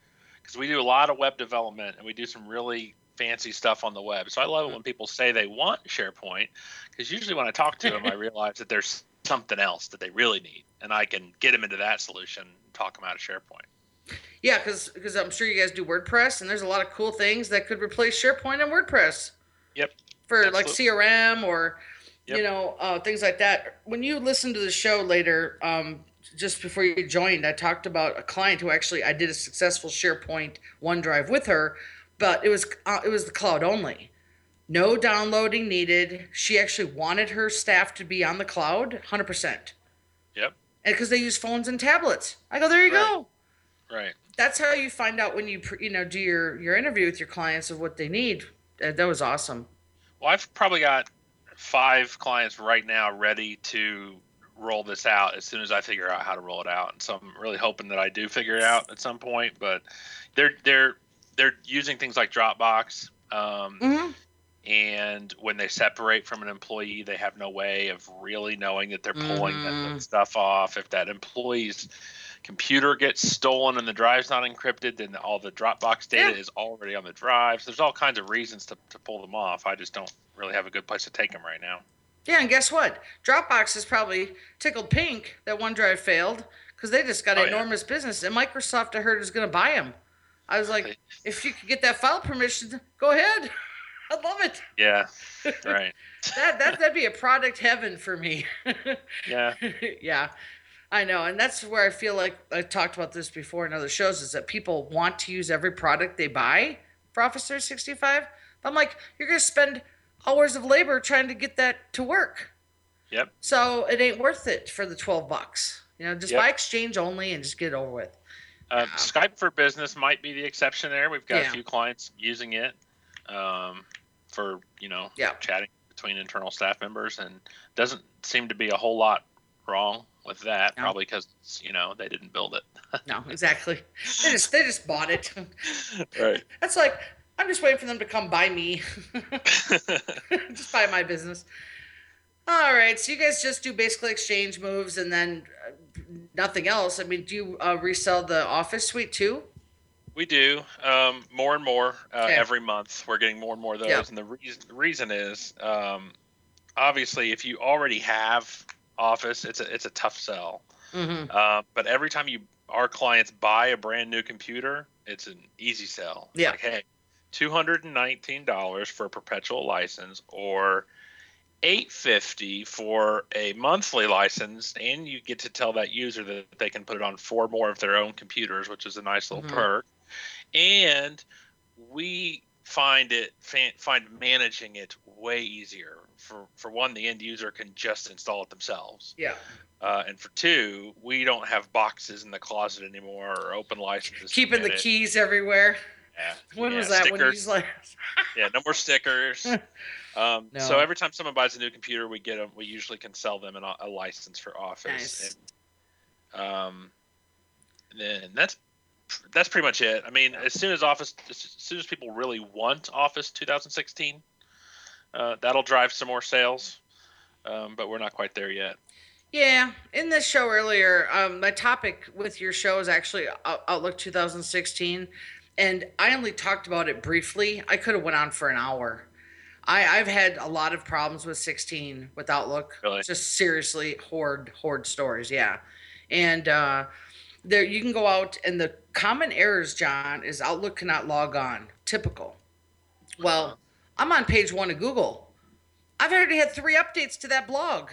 because we do a lot of web development and we do some really fancy stuff on the web. So I love Mm-hmm. it when people say they want SharePoint, because usually when I talk to them, I realize that there's something else that they really need, and I can get them into that solution, and talk them out of SharePoint. Yeah, because because I'm sure you guys do WordPress, and there's a lot of cool things that could replace SharePoint and WordPress Yep. for like CRM or you know uh, things like that. When you listen to the show later, um, just before you joined, I talked about a client who actually I did a successful SharePoint OneDrive with her, but it was uh, it was the cloud only. No downloading needed. She actually wanted her staff to be on the cloud, hundred percent, Yep. and because they use phones and tablets. I go, there you Right. go Right. that's how you find out when you you know do your your interview with your clients of what they need. That, that was awesome. Well, I've probably got five clients right now ready to roll this out as soon as I figure out how to roll it out. And so I'm really hoping that I do figure it out at some point. But they're they're they're using things like Dropbox. Um, hmm and when they separate from an employee, they have no way of really knowing that they're pulling that- Mhm. that stuff off. If that employee's computer gets stolen and the drive's not encrypted, then all the Dropbox data Yeah. is already on the drive. So there's all kinds of reasons to, to pull them off. I just don't really have a good place to take them right now. Yeah, and guess what? Dropbox is probably tickled pink that OneDrive failed because they just got Oh, yeah. enormous business, and Microsoft I heard is going to buy them. I was like, if you could get that file permission, go ahead. I'd love it. Yeah, right. That that that'd be a product heaven for me. Yeah, yeah, I know, and that's where I feel like I talked about this before in other shows is that people want to use every product they buy for Office 365. I'm like, you're gonna spend hours of labor trying to get that to work, yep. so it ain't worth it for the 12 bucks. You know, just Yep. buy Exchange only and just get it over with. Uh, Yeah. Skype for Business might be the exception there. We've got Yeah. a few clients using it um, for you know Yeah. chatting between internal staff members, and doesn't seem to be a whole lot wrong with that. No. Probably because you know they didn't build it. No, exactly. they just they just bought it. right. That's like I'm just waiting for them to come buy me. just buy my business. All right, so you guys just do basically exchange moves and then uh, nothing else. I mean, do you uh, resell the Office suite too? We do um, more and more uh, Okay. every month. We're getting more and more of those, Yeah. and the reason the reason is um, obviously if you already have Office, it's a it's a tough sell. Mm-hmm. Uh, but every time you our clients buy a brand new computer, it's an easy sell. It's Yeah. Like, hey, two hundred and nineteen dollars for a perpetual license, or eight fifty for a monthly license, and you get to tell that user that they can put it on four more of their own computers, which is a nice little Mhm. perk. And we find it find managing it way easier. For for one, the end user can just install it themselves. Yeah. Uh, and for two, we don't have boxes in the closet anymore or open licenses. Keeping the keys everywhere. Yeah. When Yeah, was that? When you stickers. like Yeah, no more stickers. Um, No. So every time someone buys a new computer, we get them. We usually can sell them an, a license for Office. Nice. And, um, and then that's that's pretty much it. I mean, as soon as Office, as soon as people really want Office 2016, uh, that'll drive some more sales. Um, but we're not quite there yet. Yeah, in this show earlier, um, my topic with your show is actually Outlook 2016, and I only talked about it briefly. I could have went on for an hour. I, I've had a lot of problems with 16 with Outlook. Really? Just seriously, horde horde stories. Yeah, and uh, there you can go out and the common errors, Jon, is Outlook cannot log on. Typical. Well, I'm on page one of Google. I've already had three updates to that blog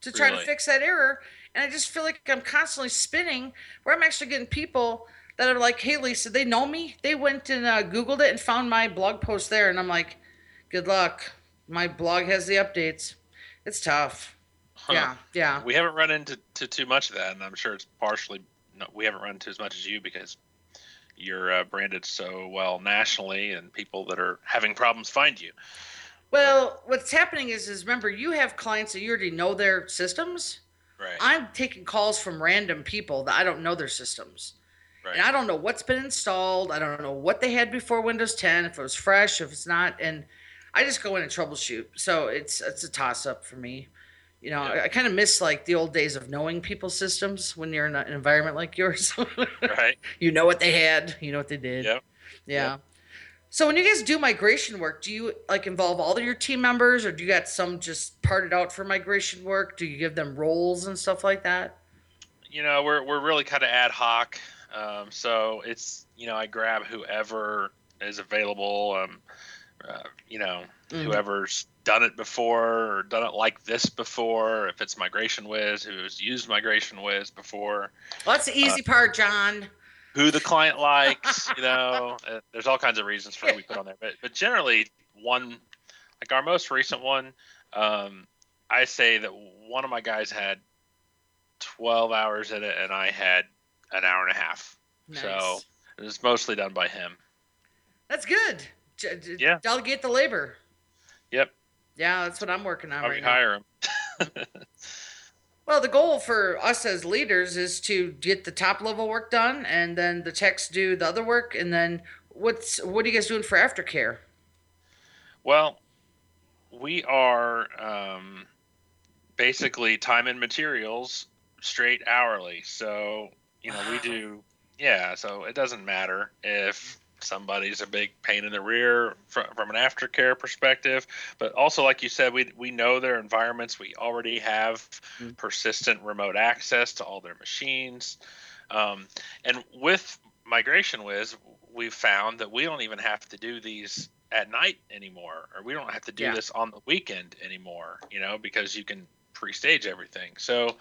to try to fix that error. And I just feel like I'm constantly spinning where I'm actually getting people that are like, hey, Lisa, they know me. They went and uh, Googled it and found my blog post there. And I'm like, good luck. My blog has the updates. It's tough. Huh. Yeah, yeah. We haven't run into to too much of that, and I'm sure it's partially no, we haven't run into as much as you because you're uh, branded so well nationally, and people that are having problems find you. Well, what's happening is, is remember, you have clients that you already know their systems. Right. I'm taking calls from random people that I don't know their systems. Right. And I don't know what's been installed. I don't know what they had before Windows 10, if it was fresh, if it's not. And I just go in and troubleshoot. So it's it's a toss up for me. You know, Yeah. I, I kind of miss like the old days of knowing people's systems when you're in an environment like yours. right. you know what they had, you know what they did. Yep. Yeah. So when you guys do migration work, do you like involve all of your team members or do you got some just parted out for migration work? Do you give them roles and stuff like that? you know we're we're really kind of ad hoc um, so it's you know i grab whoever is available um, uh, you know Mhm. whoever's done it before or done it like this before if it's MigrationWiz who's used MigrationWiz before Well, that's the easy part, Jon. who the client likes you know uh, there's all kinds of reasons for what we put on there but but generally one like our most recent one um, i say that one of my guys had 12 hours in it and i had an hour and a half Nice. So it was mostly done by him. That's good. J- j- Yeah. Delegate the labor. Yep. Yeah, that's what I'm working on right now. hire him. Well, the goal for us as leaders is to get the top level work done, and then the techs do the other work, and then what's what are you guys doing for aftercare? Well, we are um, basically time and materials straight hourly. So, you know, we do, yeah, so it doesn't matter if somebody's a big pain in the rear from, from an aftercare perspective. But also, like you said, we, we know their environments. We already have Mm. persistent remote access to all their machines. Um, and with MigrationWiz, we've found that we don't even have to do these at night anymore, or we don't have to do Yeah. this on the weekend anymore, you know, because you can pre-stage everything. So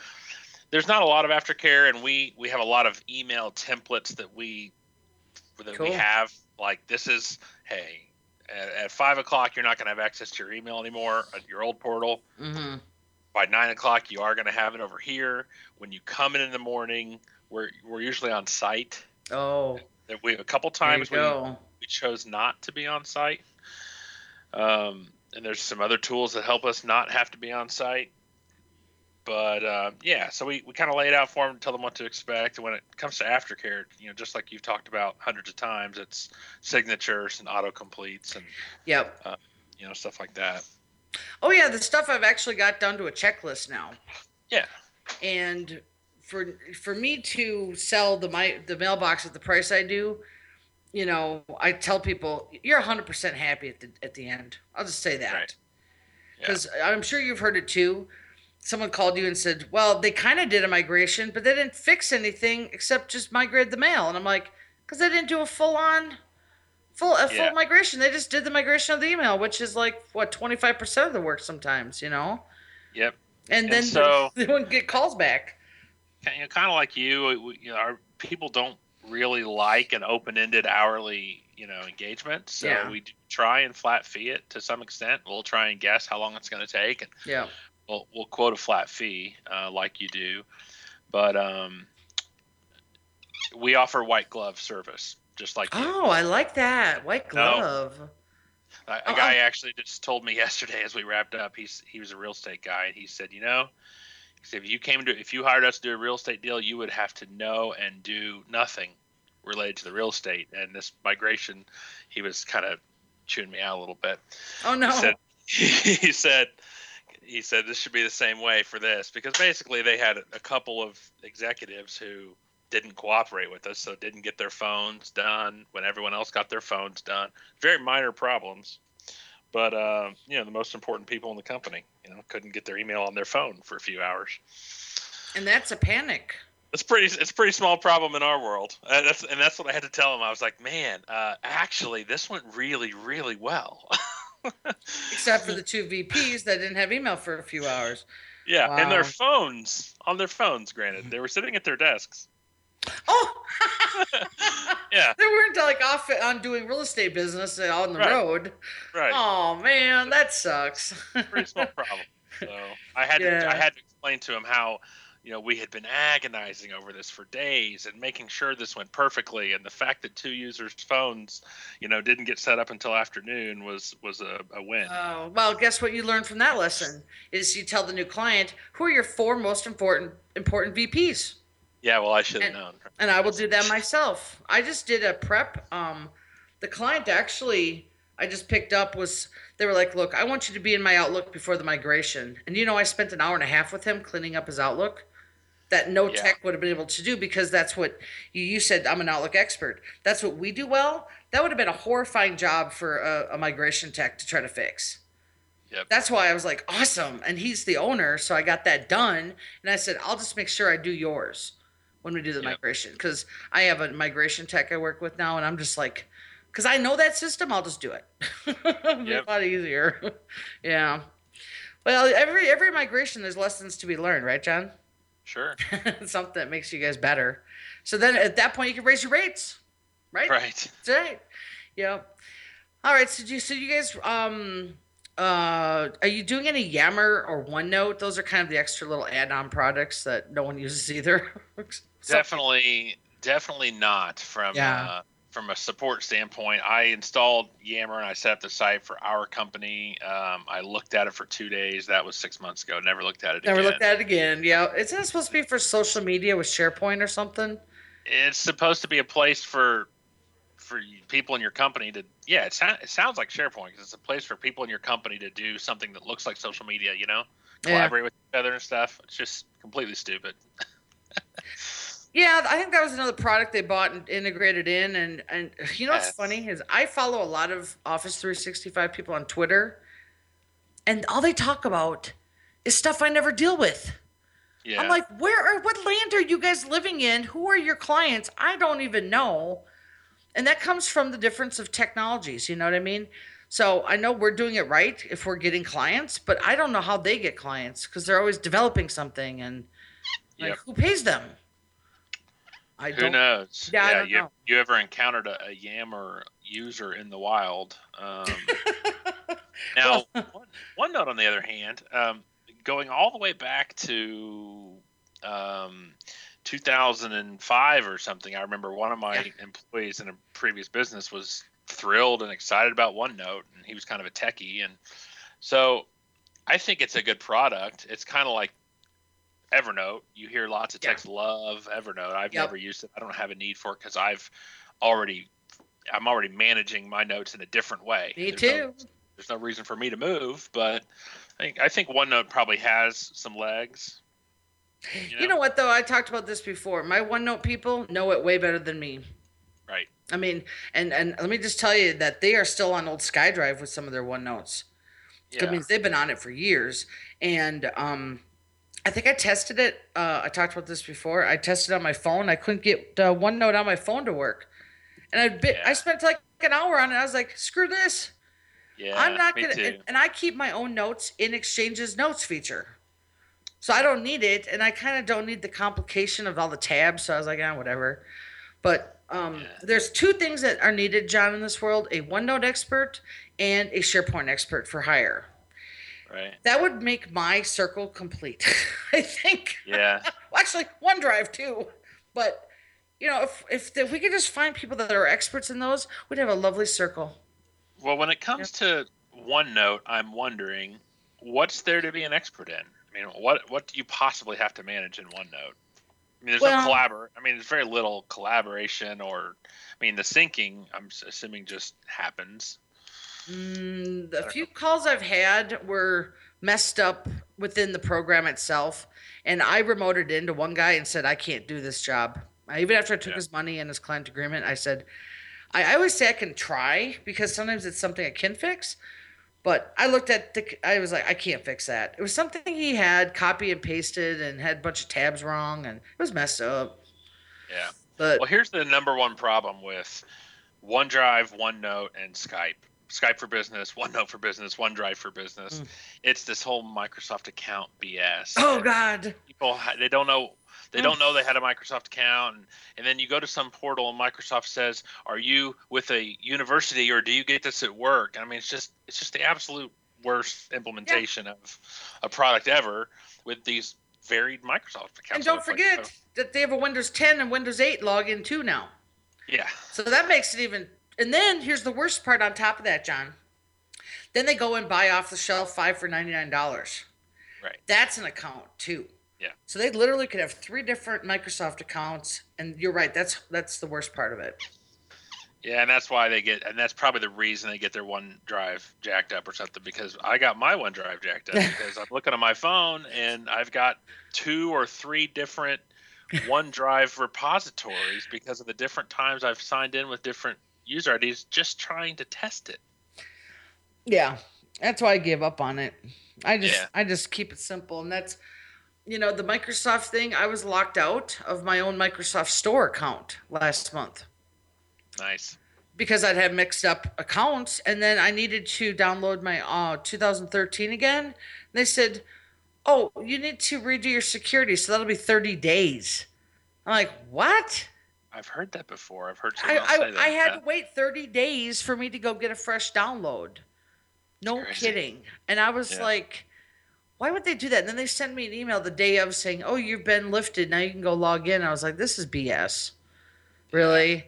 there's not a lot of aftercare, and we we have a lot of email templates that we that we have. Like this is hey. At, at five o'clock, you're not going to have access to your email anymore at your old portal. Mm-hmm. by nine o'clock you are going to have it over here. When you come in in the morning we're, we're usually on site. Oh, we, a couple times we, we chose not to be on site. Um, and there's some other tools that help us not have to be on site but uh, yeah so we, we kind of lay it out for them tell them what to expect and when it comes to aftercare you know just like you've talked about hundreds of times it's signatures and auto completes and Yep. you know stuff like that Oh yeah, the stuff I've actually got down to a checklist now. Yeah. And for for me to sell the my the mailbox at the price I do, you know, I tell people you're 100% happy at the at the end. I'll just say that. Right. Yeah. Because I'm sure you've heard it too. Someone called you and said, "Well, they kind of did a migration, but they didn't fix anything except just migrate the mail." And I'm like, "Cause they didn't do a full on, full a full Yeah. migration. They just did the migration of the email, which is like what 25 percent of the work sometimes, you know." yep And And then so- they wouldn't get calls back. you know, kind of like you, uh, you know, our people don't really like an open-ended hourly, you know, engagement. So Yeah. we try and flat fee it to some extent. We'll try and guess how long it's going to take, and Yeah. We'll we'll quote a flat fee uh, like you do. But um, we offer white glove service, just like you. Oh, I like that white glove. A, a Oh, guy actually just told me yesterday as we wrapped up. He's he was a real estate guy, and he said, you know, said if you came to if you hired us to do a real estate deal, you would have to know and do nothing related to the real estate. And this migration, he was kind of chewing me out a little bit. Oh no. He said he said he said this should be the same way for this because basically they had a couple of executives who didn't cooperate with us, so didn't get their phones done when everyone else got their phones done. Very minor problems, but uh, you know the most important people in the company, you know, couldn't get their email on their phone for a few hours. and that's a panic. It's pretty. It's a pretty small problem in our world. Uh, that's and that's what I had to tell him. I was like, man, uh, actually, this went really, really well. Except for the two VPs that didn't have email for a few hours. Yeah, and their phones on their phones. Granted, they were sitting at their desks. Oh, yeah, they weren't like off on doing real estate business on the Right. road. right. Oh man, that sucks. Pretty small problem. So I had to I had to explain to him how you know we had been agonizing over this for days and making sure this went perfectly and the fact that two users phones you know didn't get set up until afternoon was was a, a win Oh, well, guess what you learned from that lesson is you tell the new client who are your four most important important VPs. yeah well i should have known and I will do that myself. I just did a prep. Um, the client actually, I just picked up was they were like, "Look, I want you to be in my Outlook before the migration." And you know, I spent an hour and a half with him cleaning up his Outlook. That no Yeah. tech would have been able to do because that's what you, you said. I'm an Outlook expert. That's what we do well. That would have been a horrifying job for a, a migration tech to try to fix. Yep. That's why I was like, awesome. And he's the owner, so I got that done. And I said, I'll just make sure I do yours when we do the Yep. migration because I have a migration tech I work with now, and I'm just like, because I know that system, I'll just do it. It'll Yep. a lot easier. yeah. Well, every every migration, there's lessons to be learned, right, Jon? Sure Something that makes you guys better. So then at that point, you can raise your rates, right? right That's right. Yep. All right. So do you, so you guys um uh are you doing any Yammer or OneNote? Those are kind of the extra little add-on products that no one uses either. So- definitely definitely not from Yeah. uh, from a support standpoint i installed yammer and i set up the site for our company um, i looked at it for two days that was six months ago never looked at it Never again. looked at it again. Yeah. Isn't it supposed to be for social media with SharePoint or something? it's supposed to be a place for for people in your company to yeah it, sou- it sounds like sharepoint because it's a place for people in your company to do something that looks like social media you know Yeah. collaborate with each other and stuff it's just completely stupid Yeah, I think that was another product they bought and integrated in. And and you know what's Yes. funny is I follow a lot of Office 365 people on Twitter, and all they talk about is stuff I never deal with. yeah I'm like, where are what land are you guys living in? Who are your clients? I don't even know. And that comes from the difference of technologies, you know what I mean? So I know we're doing it right if we're getting clients, but I don't know how they get clients because they're always developing something and like Yep. who pays them? I who don't knows Yeah, don't you, know. you ever encountered a, a yammer user in the wild um, now one, one note on the other hand um, going all the way back to um, 2005 or something i remember one of my Yeah. employees in a previous business was thrilled and excited about onenote and he was kind of a techie and so i think it's a good product it's kind of like evernote you hear lots of Yeah. love evernote i've Yep. never used it i don't have a need for it because i've already i'm already managing my notes in a different way Me There's no- too. there's no reason for me to move, but I think I think OneNote probably has some legs. You know what though? I talked about this before. My OneNote people know it way better than me. Right. I mean, and and let me just tell you that they are still on old SkyDrive with some of their OneNotes. Yeah. That means they've been on it for years. And um, I think I tested it. Uh, I talked about this before. I tested it on my phone. I couldn't get uh, OneNote on my phone to work, and I bit, I spent like an hour on it. I was like, screw this. yeah, I'm not gonna. And, and I keep my own notes in Exchange's notes feature, so I don't need it, and I kind of don't need the complication of all the tabs. So I was like, ah, whatever. But um, Yeah. there's two things that are needed, Jon, in this world: a OneNote expert and a SharePoint expert for hire. Right. That would make my circle complete. I think. Yeah. Well, actually, OneDrive too. But you know, if if, if we could just find people that are experts in those, we'd have a lovely circle. Well, when it comes to OneNote, I'm wondering what's there to be an expert in. I mean, what what do you possibly have to manage in OneNote? I mean, there's Well- no collabor. I mean, there's very little collaboration, or I mean, the syncing. I'm assuming just happens. Mm, the few calls I've had were messed up within the program itself, and I remoted into one guy and said, "I can't do this job." I, even after I took Yeah. his money and his client agreement, I said, I, "I always say I can try because sometimes it's something I can fix." But I looked at the, I was like, I can't fix that. It was something he had copy and pasted and had a bunch of tabs wrong, and it was messed up. Yeah. But Well, here's the number one problem with OneDrive, OneNote, and Skype. Skype for Business, OneNote for Business, OneDrive for Business. Mm. It's this whole Microsoft account BS. oh god, People they don't know They don't know they had a Microsoft account, and, and then you go to some portal and Microsoft says, "Are you with a university or do you get this at work?" I mean, it's just it's just the absolute worst implementation yeah. of a product ever with these varied Microsoft accounts. And don't forget like, that they have a Windows 10 and Windows 8 login too now. Yeah. So that makes it even. And then here's the worst part on top of that, Jon. Then they go and buy off the shelf five for ninety nine dollars. Right. That's an account too. Yeah. So they literally could have three different Microsoft accounts, and you're right. That's that's the worst part of it. Yeah, and that's why they get, and that's probably the reason they get their OneDrive jacked up or something. Because I got my OneDrive jacked up because I'm looking on my phone and I've got two or three different OneDrive repositories because of the different times I've signed in with different user IDs, just trying to test it. Yeah, that's why I gave up on it. I just, yeah. I just keep it simple, and that's, you know, the Microsoft thing. I was locked out of my own Microsoft Store account last month. Nice. Because I'd had mixed up accounts, and then I needed to download my uh, 2013 again. And they said, "Oh, you need to redo your security, so that'll be 30 days." I'm like, "What?" I've heard that before. I've heard I, I, I, had yeah. to wait 30 days for me to go get a fresh download. No kidding. And I was yeah. like, why would they do that? And then they sent me an email the day of saying, oh, you've been lifted. Now you can go log in. I was like, this is BS. Really?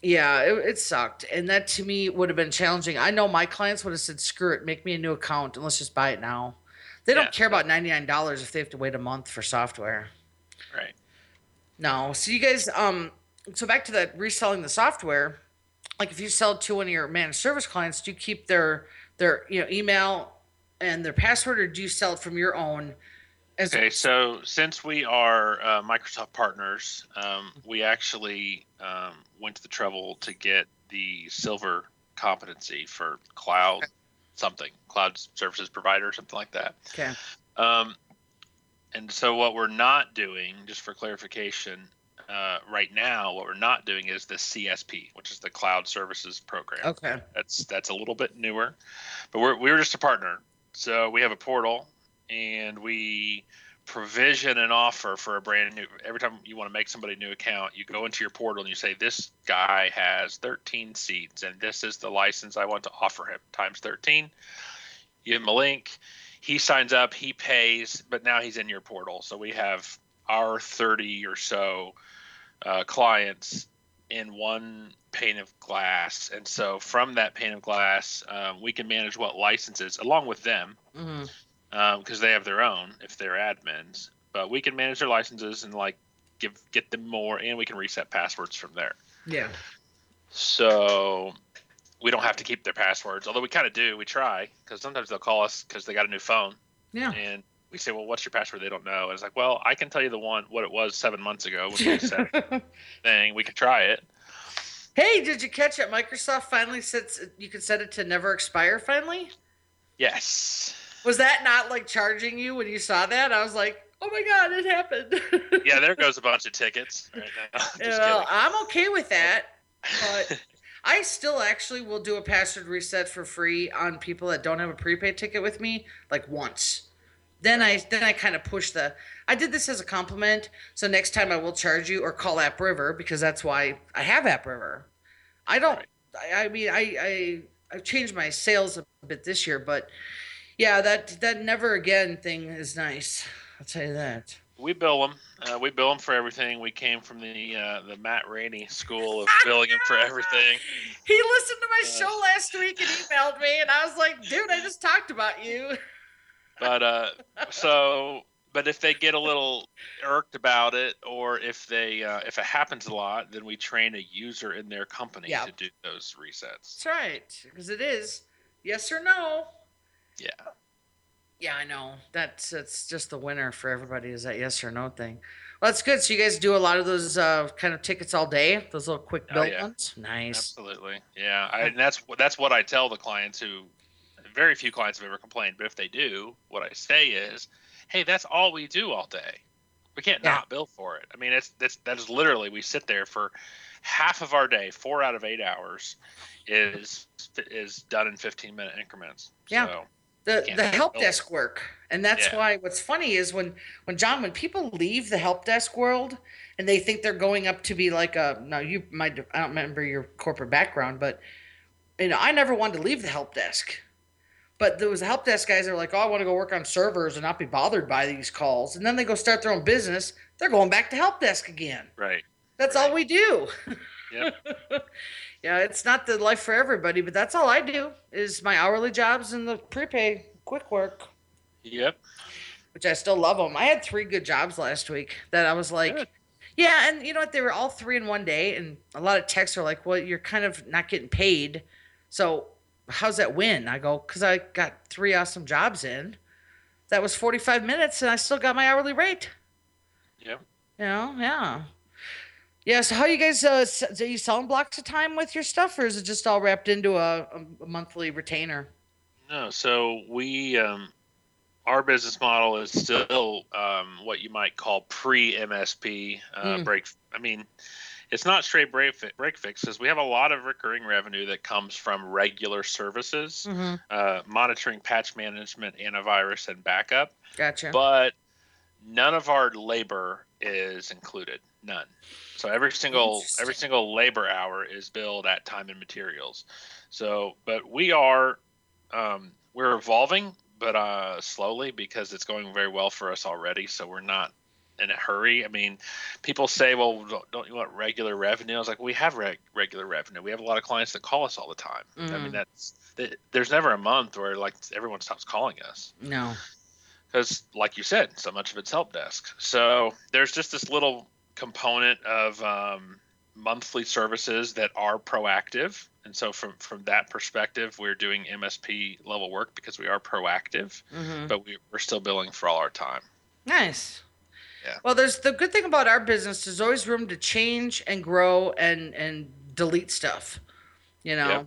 Yeah it, it, sucked. And that to me would have been challenging. I know my clients would have said, screw it, make me a new account and let's just buy it now. They don't yeah. care about $99 if they have to wait a month for software. Right. No. So you guys, um, so back to that reselling the software, like if you sell to one of your managed service clients, do you keep their, their, you know, email and their password or do you sell it from your own? As okay, so since we are uh, Microsoft partners, um, we actually um, went to the trouble to get the silver competency for cloud okay. something, cloud services provider, something like that. Okay. Um, and so what we're not doing, just for clarification, uh, right now, what we're not doing is the CSP, which is the Cloud Services Program. Okay. That's that's a little bit newer, but we're we're just a partner. So we have a portal and we provision an offer for a brand new every time you want to make somebody a new account you go into your portal and you say this guy has 13 seats and this is the license i want to offer him times 13 you give him a link he signs up he pays but now he's in your portal so we have our 30 or so uh, clients in one pane of glass and so from that pane of glass um, we can manage what licenses along with them mm-hmm because um, they have their own if they're admins. But we can manage their licenses and like give get them more, and we can reset passwords from there. Yeah. So we don't have to keep their passwords, although we kind of do. We try because sometimes they'll call us because they got a new phone. Yeah. And we say, "Well, what's your password?" They don't know. And it's like, "Well, I can tell you the one what it was seven months ago when we set thing. We could try it." Hey, did you catch it? Microsoft finally sets you can set it to never expire. Finally. Yes. Was that not like charging you when you saw that? I was like, oh my god, it happened. yeah, there goes a bunch of tickets right now. you know, I'm okay with that, but I still actually will do a password reset for free on people that don't have a prepaid ticket with me, like once. Then I then I kind of push the. I did this as a compliment, so next time I will charge you or call AppRiver because that's why I have AppRiver. I don't. Right. I, I mean, I I I've changed my sales a bit this year, but yeah, that that never again thing is nice. I'll tell you that. We bill them. Uh, we bill them for everything. We came from the uh, the Matt Rainey school of billing them for everything. He listened to my uh, show last week and emailed me, and I was like, "Dude, I just talked about you." But uh, so, but if they get a little irked about it, or if they uh, if it happens a lot, then we train a user in their company yep. to do those resets. That's right, because it is yes or no. Yeah. Yeah, I know. That's that's just the winner for everybody is that yes or no thing. Well, that's good. So you guys do a lot of those uh, kind of tickets all day, those little quick build oh, yeah. ones. Nice. Absolutely. Yeah, I, and that's that's what I tell the clients who. Very few clients have ever complained, but if they do, what I say is, "Hey, that's all we do all day. We can't yeah. not bill for it. I mean, it's that's that is literally we sit there for half of our day, four out of eight hours, is is done in fifteen minute increments. Yeah. So, the the help desk work and that's Yeah. why what's funny is when when jon when people leave the help desk world and they think they're going up to be like a now you might i don't remember your corporate background but you know i never wanted to leave the help desk but there was help desk guys that were like oh i want to go work on servers and not be bothered by these calls and then they go start their own business they're going back to help desk again Right. that's all we do Yep. yeah it's not the life for everybody but that's all i do is my hourly jobs and the prepay quick work Yep. which I still love them. I had three good jobs last week that I was like, Good. yeah, and you know what? They were all three in one day, and a lot of texts are like, well, you're kind of not getting paid, so how's that win? I go, because I got three awesome jobs in. That was 45 minutes, and I still got my hourly rate. Yeah. You know, yeah. Yeah, so how you guys, uh, are you selling blocks of time with your stuff, or is it just all wrapped into a, a, a monthly retainer? No, so we um, our business model is still um, what you might call pre MSP uh, Mm. break. I mean, it's not straight break fi- break fix because we have a lot of recurring revenue that comes from regular services, Mm-hmm. uh, monitoring, patch management, antivirus, and backup. Gotcha. But none of our labor is included. None. So every single every single labor hour is billed at time and materials. So, but we are um, we're evolving, but uh, slowly because it's going very well for us already. So we're not in a hurry. I mean, people say, "Well, don't- don't you want regular revenue?" I was like, "We have reg- regular revenue. We have a lot of clients that call us all the time. I Mhm. mean, that's th- there's never a month where like everyone stops calling us." no. because like you said so much of it's help desk so there's just this little component of um, monthly services that are proactive and so from from that perspective we're doing msp level work because we are proactive Mm-hmm. but we, we're still billing for all our time Nice. Yeah. Well, there's the good thing about our business. There's always room to change and grow and and delete stuff. You know, Yep.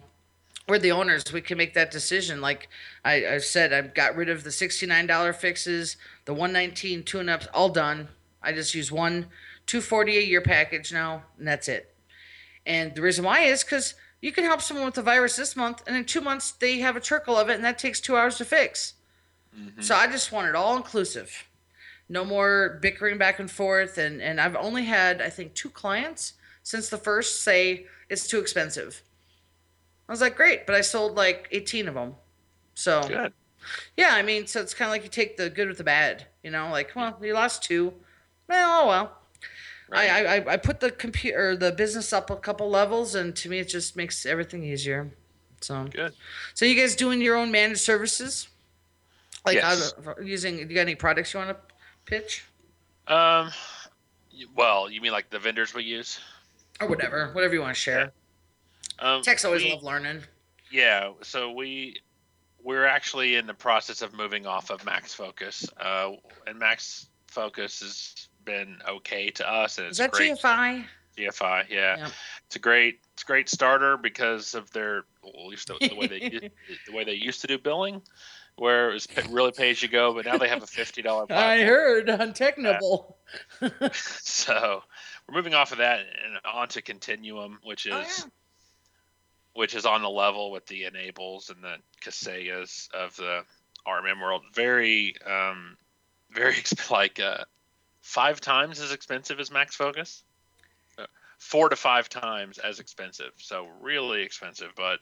we're the owners. We can make that decision. Like I, I said, I've got rid of the sixty-nine dollar fixes, the one nineteen tune-ups, all done. I just use one two forty a year package now, and that's it. And the reason why is because you can help someone with a virus this month, and in two months they have a trickle of it, and that takes two hours to fix. Mhm. So I just want it all inclusive. No more bickering back and forth. And, and I've only had, I think, two clients since the first say it's too expensive. I was like, great, but I sold like 18 of them. So, good yeah, I mean, so it's kind of like you take the good with the bad, you know, like, well, you lost two. Well, oh well. right. I, I, I put the computer, the business up a couple levels, and to me, it just makes everything easier. So, good so you guys doing your own managed services? Like Yes. to- using? You got any products you want to pitch um well you mean like the vendors we use or whatever, whatever you want to share? um Techs always we- love learning. Yeah, so we we're actually in the process of moving off of Max Focus, uh, and Max Focus has been okay to us. And it's Is that great. GFI? GFI, yeah, Yep. it's a great it's a great starter because of their well, at least the, the way they the way they used to do billing, where it was really pay as you go, but now they have a fifty dollar. I heard on. So we're moving off of that and onto Continuum, which is Oh, yeah. which is on the level with the N-ables and the Kaseyas of the RMM world. Very, um, very like uh, five times as expensive as Max Focus. Uh, Four to five times as expensive, so really expensive. But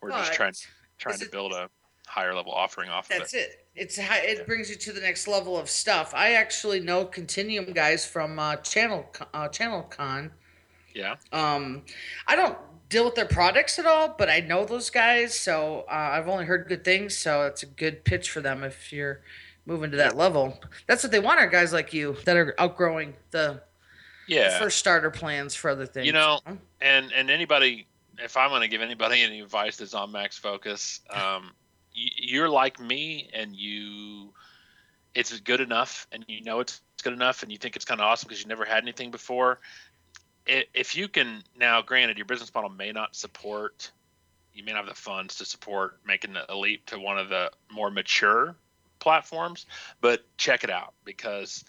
we're just trying trying is to it- build a higher level offering off of That's it. it. It's it brings you to the next level of stuff. I actually know Continuum guys from uh, Channel uh, ChannelCon. Yeah, Um, I don't deal with their products at all, but I know those guys, so uh, I've only heard good things. So it's a good pitch for them if you're moving to that level. That's what they want are guys like you that are outgrowing the yeah. first starter plans for other things. You know, and and anybody if i'm going to give anybody any advice that's on max focus um, you're like me and you it's good enough and you know it's good enough and you think it's kind of awesome because you never had anything before if you can now granted your business model may not support you may not have the funds to support making the leap to one of the more mature platforms but check it out because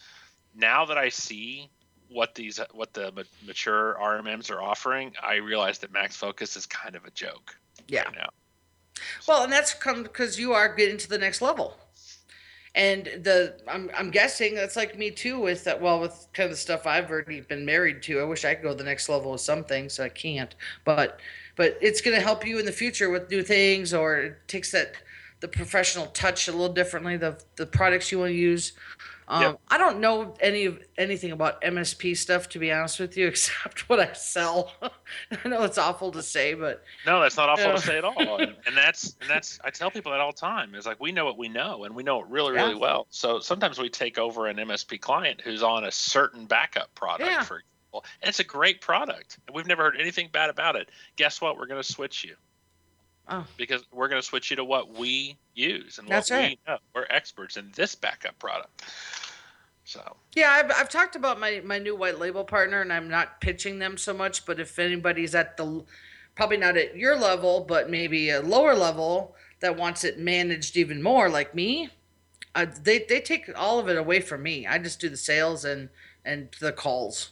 now that i see what these what the mature RMMs are offering, I realize that Max Focus is kind of a joke yeah. right now. Well, and that's come because you are getting to the next level. And the I'm I'm guessing that's like me too with that well with kind of the stuff I've already been married to. I wish I could go the next level with some things, I can't. But but it's gonna help you in the future with new things or it takes that the professional touch a little differently, the the products you want to use. Um, Yep. I don't know any of anything about MSP stuff to be honest with you, except what I sell. I know it's awful to say, but No, that's not awful Yeah. to say at all. And, and that's and that's I tell people that all the time. It's like we know what we know and we know it really, really Yeah. well. So sometimes we take over an MSP client who's on a certain backup product, Yeah. for example. And it's a great product. And we've never heard anything bad about it. Guess what? We're gonna switch you. Oh. Because we're gonna switch you to what we use and That's what right. we know. We're experts in this backup product. So Yeah, I've, I've talked about my, my new white label partner, and I'm not pitching them so much. But if anybody's at the, probably not at your level, but maybe a lower level that wants it managed even more, like me, uh, they they take all of it away from me. I just do the sales and and the calls.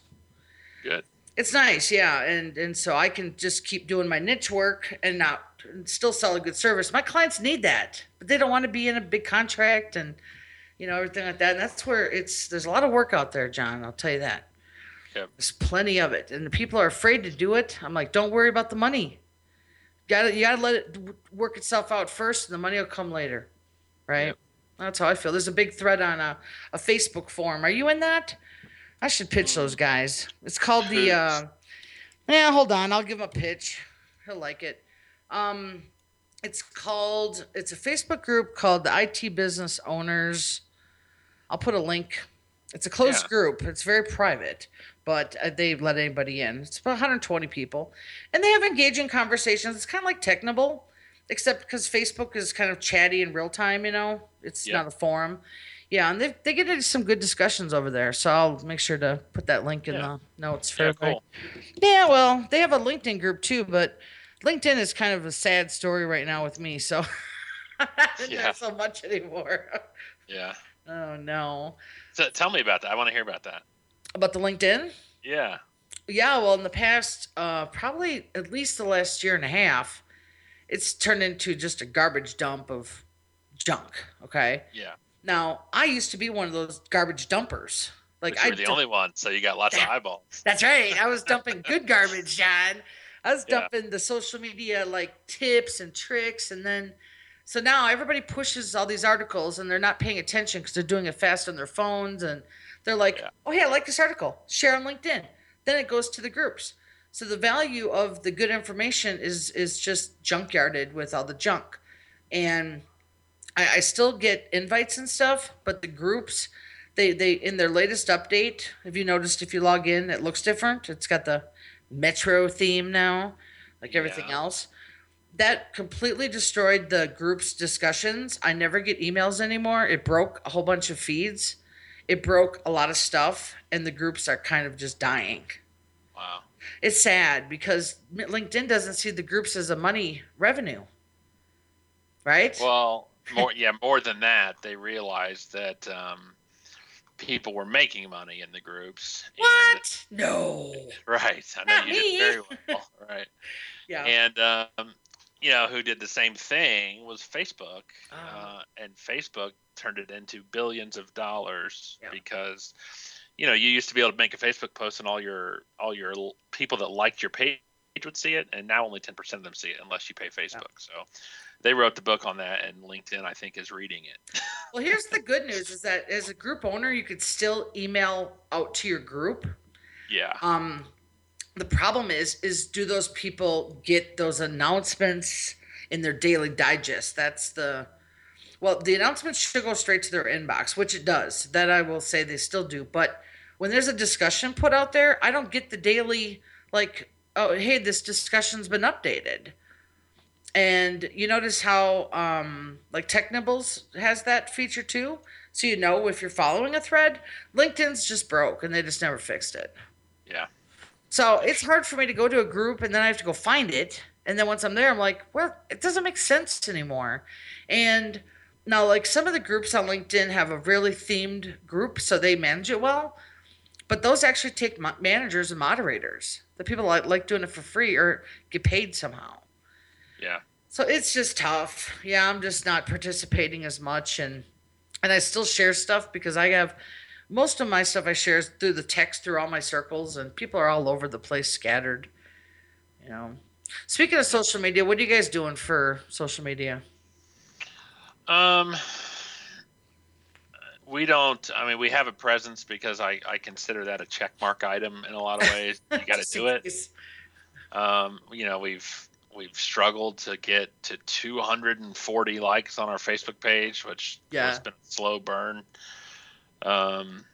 good. It's nice, yeah, and and so I can just keep doing my niche work and not and still sell a good service. My clients need that, but they don't want to be in a big contract and you know everything like that. And that's where it's there's a lot of work out there, Jon. I'll tell you that. Yep. There's plenty of it, and the people are afraid to do it. I'm like, don't worry about the money. Got to you got to let it work itself out first, and the money will come later, right? Yep. That's how I feel. There's a big thread on a, a Facebook forum. Are you in that? I should pitch those guys. It's called the. Uh, yeah, hold on. I'll give him a pitch. He'll like it. Um, it's called. It's a Facebook group called the IT Business Owners. I'll put a link. It's a closed Yeah. group. It's very private, but uh, they let anybody in. It's about 120 people, and they have engaging conversations. It's kind of like Technibble, except because Facebook is kind of chatty in real time. You know, it's Yeah. not a forum. Yeah, and they they get into some good discussions over there. So I'll make sure to put that link in Yeah. the notes for Yeah, cool. Yeah, well, they have a LinkedIn group too, but LinkedIn is kind of a sad story right now with me. So I'm not Yeah. so much anymore. Yeah. oh no, So tell me about that. I want to hear about that. about the LinkedIn. Yeah. Yeah, well, in the past, uh, probably at least the last year and a half, it's turned into just a garbage dump of junk. Okay. Yeah. Now, I used to be one of those garbage dumpers. Like I were the only one, so you got lots of eyeballs. That's right. I was dumping good garbage, Jon. I was Yeah. dumping the social media like tips and tricks, and then so now everybody pushes all these articles, and they're not paying attention because they're doing it fast on their phones, and they're like, Yeah. "Oh, hey, I like this article. Share on LinkedIn." Then it goes to the groups. So the value of the good information is is just junkyarded with all the junk, and I, I still get invites and stuff, but the groups, they they in their latest update, have you noticed if you log in, it looks different. It's got the Metro theme now, like everything Yeah. else. That completely destroyed the group's discussions. I never get emails anymore. It broke a whole bunch of feeds. It broke a lot of stuff, and the groups are kind of just dying. Wow. It's sad because LinkedIn doesn't see the groups as a money revenue, right? Well, more yeah, more than that, they realized that um, people were making money in the groups. and- what? No. right. I know Not you me. did very well. Right. Yeah. And um, you know who did the same thing was Facebook, Oh. uh, and Facebook turned it into billions of dollars Yeah. because you know you used to be able to make a Facebook post and all your all your l- people that liked your page would see it, and now only ten percent of them see it unless you pay Facebook. So they wrote the book on that, and LinkedIn I think is reading it. Well, here's the good news: is that as a group owner, you could still email out to your group. yeah. Um, the problem is, is do those people get those announcements in their daily digest? That's the well, the announcements should go straight to their inbox, which it does. That I will say they still do. But when there's a discussion put out there, I don't get the daily like, oh, hey, this discussion's been updated. And you notice how um, like Technibbles has that feature too, so you know if you're following a thread. LinkedIn's just broke, and they just never fixed it. Yeah. So it's hard for me to go to a group and then I have to go find it. And then once I'm there, I'm like, well, it doesn't make sense anymore. And now, like some of the groups on LinkedIn have a really themed group, so they manage it well. But those actually take managers and moderators. The people like doing it for free or get paid somehow. Yeah. So it's just tough. Yeah, I'm just not participating as much and and I still share stuff because I have most of my stuff I share through the text through all my circles and people are all over the place scattered. You know. Speaking of social media, what are you guys doing for social media? Um, we don't. I mean, we have a presence because I I consider that a check mark item in a lot of ways. You got to do it. Um, you know, we've we've struggled to get to 240 likes on our Facebook page, which yeah. has been a slow burn. Um,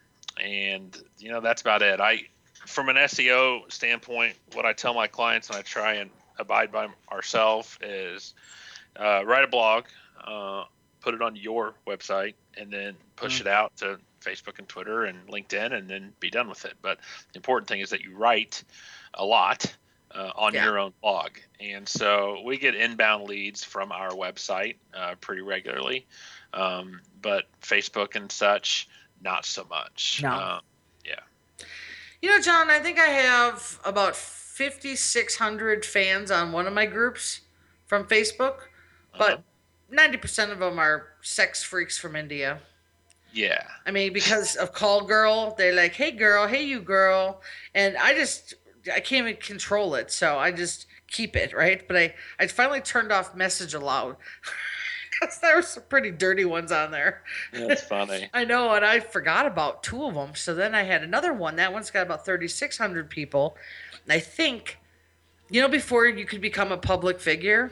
and you know that's about it. I, from an SEO standpoint, what I tell my clients and I try and abide by ourselves is uh, write a blog. Uh, put it on your website and then push mm-hmm. it out to Facebook and Twitter and LinkedIn and then be done with it. But the important thing is that you write a lot uh, on yeah. your own blog. And so we get inbound leads from our website uh, pretty regularly. Um, but Facebook and such, not so much. No. Uh, yeah. You know, Jon, I think I have about 5,600 fans on one of my groups from Facebook. But uh-huh ninety percent of them are sex freaks from India. Yeah. I mean, because of call girl, they're like, "Hey girl, hey you girl," and I just I can't even control it, so I just keep it right. But I I finally turned off message allowed. Because there were some pretty dirty ones on there. That's funny. I know, and I forgot about two of them. So then I had another one. That one's got about 3,600 people. I think, you know, before you could become a public figure,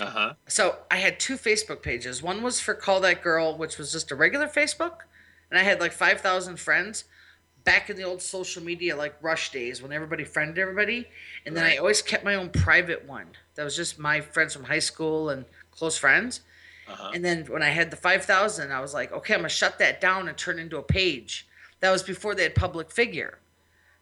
uh-huh. So I had two Facebook pages. One was for Call That Girl, which was just a regular Facebook, and I had like five thousand friends back in the old social media like rush days when everybody friended everybody. And then. I always kept my own private one. That was just my friends from high school and close friends. Uh-huh. And then when I had the 5,000, I was like, okay, I'm to shut that down and turn into a page. That was before they had public figure.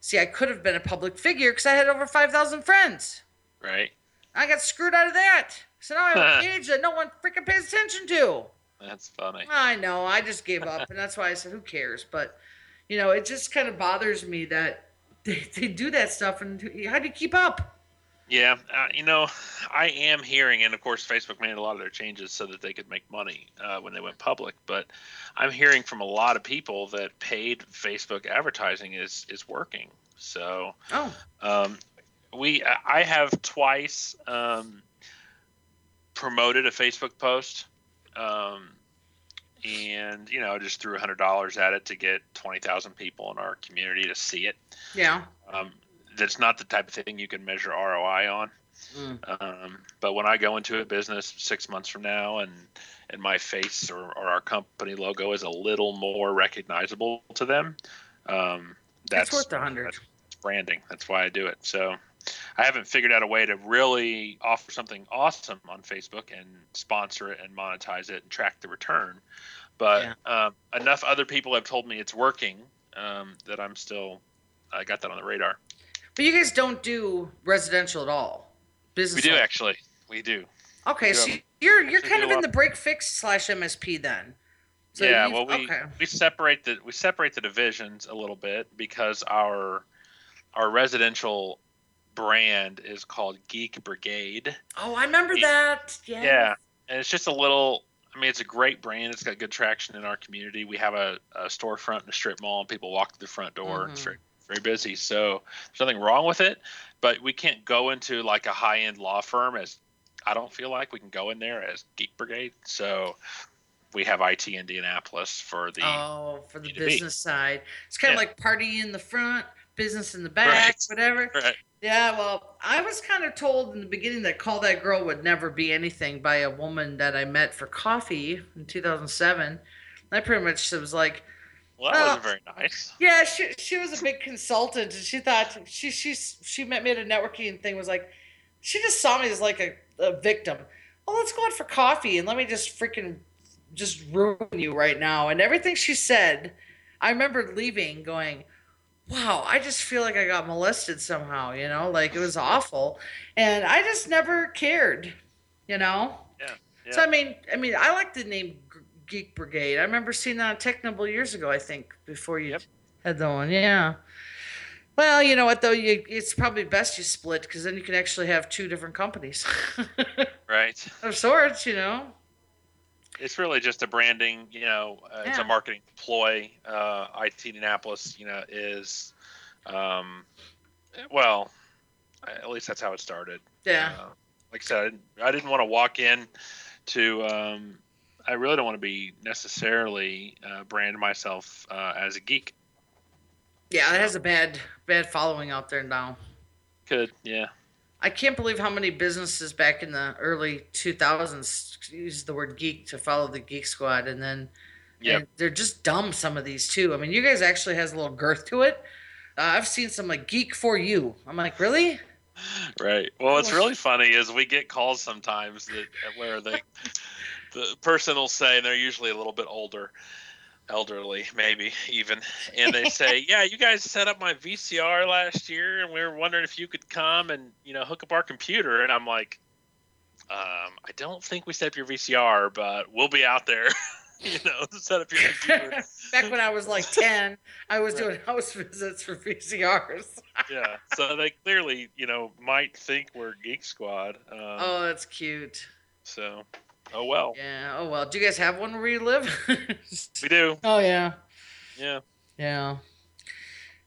See, I could have been a public figure because I had over 5,000 friends. Right. I got screwed out of that. So now I have a page that no one freaking pays attention to. That's funny. I know. I just gave up, and that's why I said, "Who cares?" But you know, it just kind of bothers me that they, they do that stuff, and how do you keep up? Yeah, uh, you know, I am hearing, and of course, Facebook made a lot of their changes so that they could make money uh, when they went public. But I'm hearing from a lot of people that paid Facebook advertising is is working. So, oh, um, we I have twice um, promoted a Facebook post, um, and you know just threw a hundred dollars at it to get twenty thousand people in our community to see it. Yeah. Um, that's not the type of thing you can measure ROI on. Mm. Um, but when I go into a business six months from now and and my face or, or our company logo is a little more recognizable to them, um, that's, that's worth a hundred. That's branding. That's why I do it. So I haven't figured out a way to really offer something awesome on Facebook and sponsor it and monetize it and track the return. But yeah. um, enough other people have told me it's working um, that I'm still I got that on the radar. But you guys don't do residential at all. Business. We do actually. We do. Okay, we do so you're you're kind of in the break fix slash MSP then. So yeah, well we okay. we separate the we separate the divisions a little bit because our our residential brand is called Geek Brigade. Oh, I remember and, that. Yeah. Yeah, and it's just a little. I mean, it's a great brand. It's got good traction in our community. We have a, a storefront in a strip mall, and people walk to the front door. Mm-hmm. It's very very busy. So there's nothing wrong with it, but we can't go into like a high end law firm as I don't feel like we can go in there as Geek Brigade. So we have IT Indianapolis for the oh for the B2B. business side. It's kind of yeah. like party in the front, business in the back, right. whatever. Right. Yeah, well, I was kind of told in the beginning that Call That Girl would never be anything by a woman that I met for coffee in 2007. I pretty much was like, well, that wasn't very nice. Yeah, she she was a big consultant, and she thought she she she met me at a networking thing. Was like, she just saw me as like a, a victim. Well, let's go out for coffee and let me just freaking just ruin you right now. And everything she said, I remember leaving going, wow, I just feel like I got molested somehow, you know, like it was awful. And I just never cared, you know? Yeah. yeah. So, I mean, I mean, I like the name Geek Brigade. I remember seeing that on Technibble years ago, I think, before you yep. had the one. Yeah. Well, you know what, though? You, it's probably best you split because then you can actually have two different companies. Right. of sorts, you know. It's really just a branding, you know, uh, it's a marketing ploy. Uh, IT Indianapolis, you know, is, um, well, at least that's how it started. Yeah. Uh, like I said, I didn't, I didn't want to walk in to. Um, I really don't want to be necessarily uh, brand myself uh, as a geek. Yeah, it has a bad bad following out there now. Could yeah, I can't believe how many businesses back in the early 2000s used the word geek to follow the Geek Squad, and then Yep. and they're just dumb. Some of these too. I mean, you guys actually has a little girth to it. Uh, I've seen some like geek for you. I'm like, really? right. Well, what's really funny is we get calls sometimes that where they the person will say, and they're usually a little bit older, elderly maybe even, and they say, "Yeah, you guys set up my VCR last year, and we were wondering if you could come and you know hook up our computer." And I'm like, um, "I don't think we set up your VCR, but we'll be out there." you know, to set up your computer. Back when I was like 10, I was doing house visits for VCRs. yeah. So they clearly, you know, might think we're Geek Squad. Um, Oh, that's cute. So, oh well. Yeah. Oh well. Do you guys have one where you live? We do. oh yeah. Yeah. Yeah.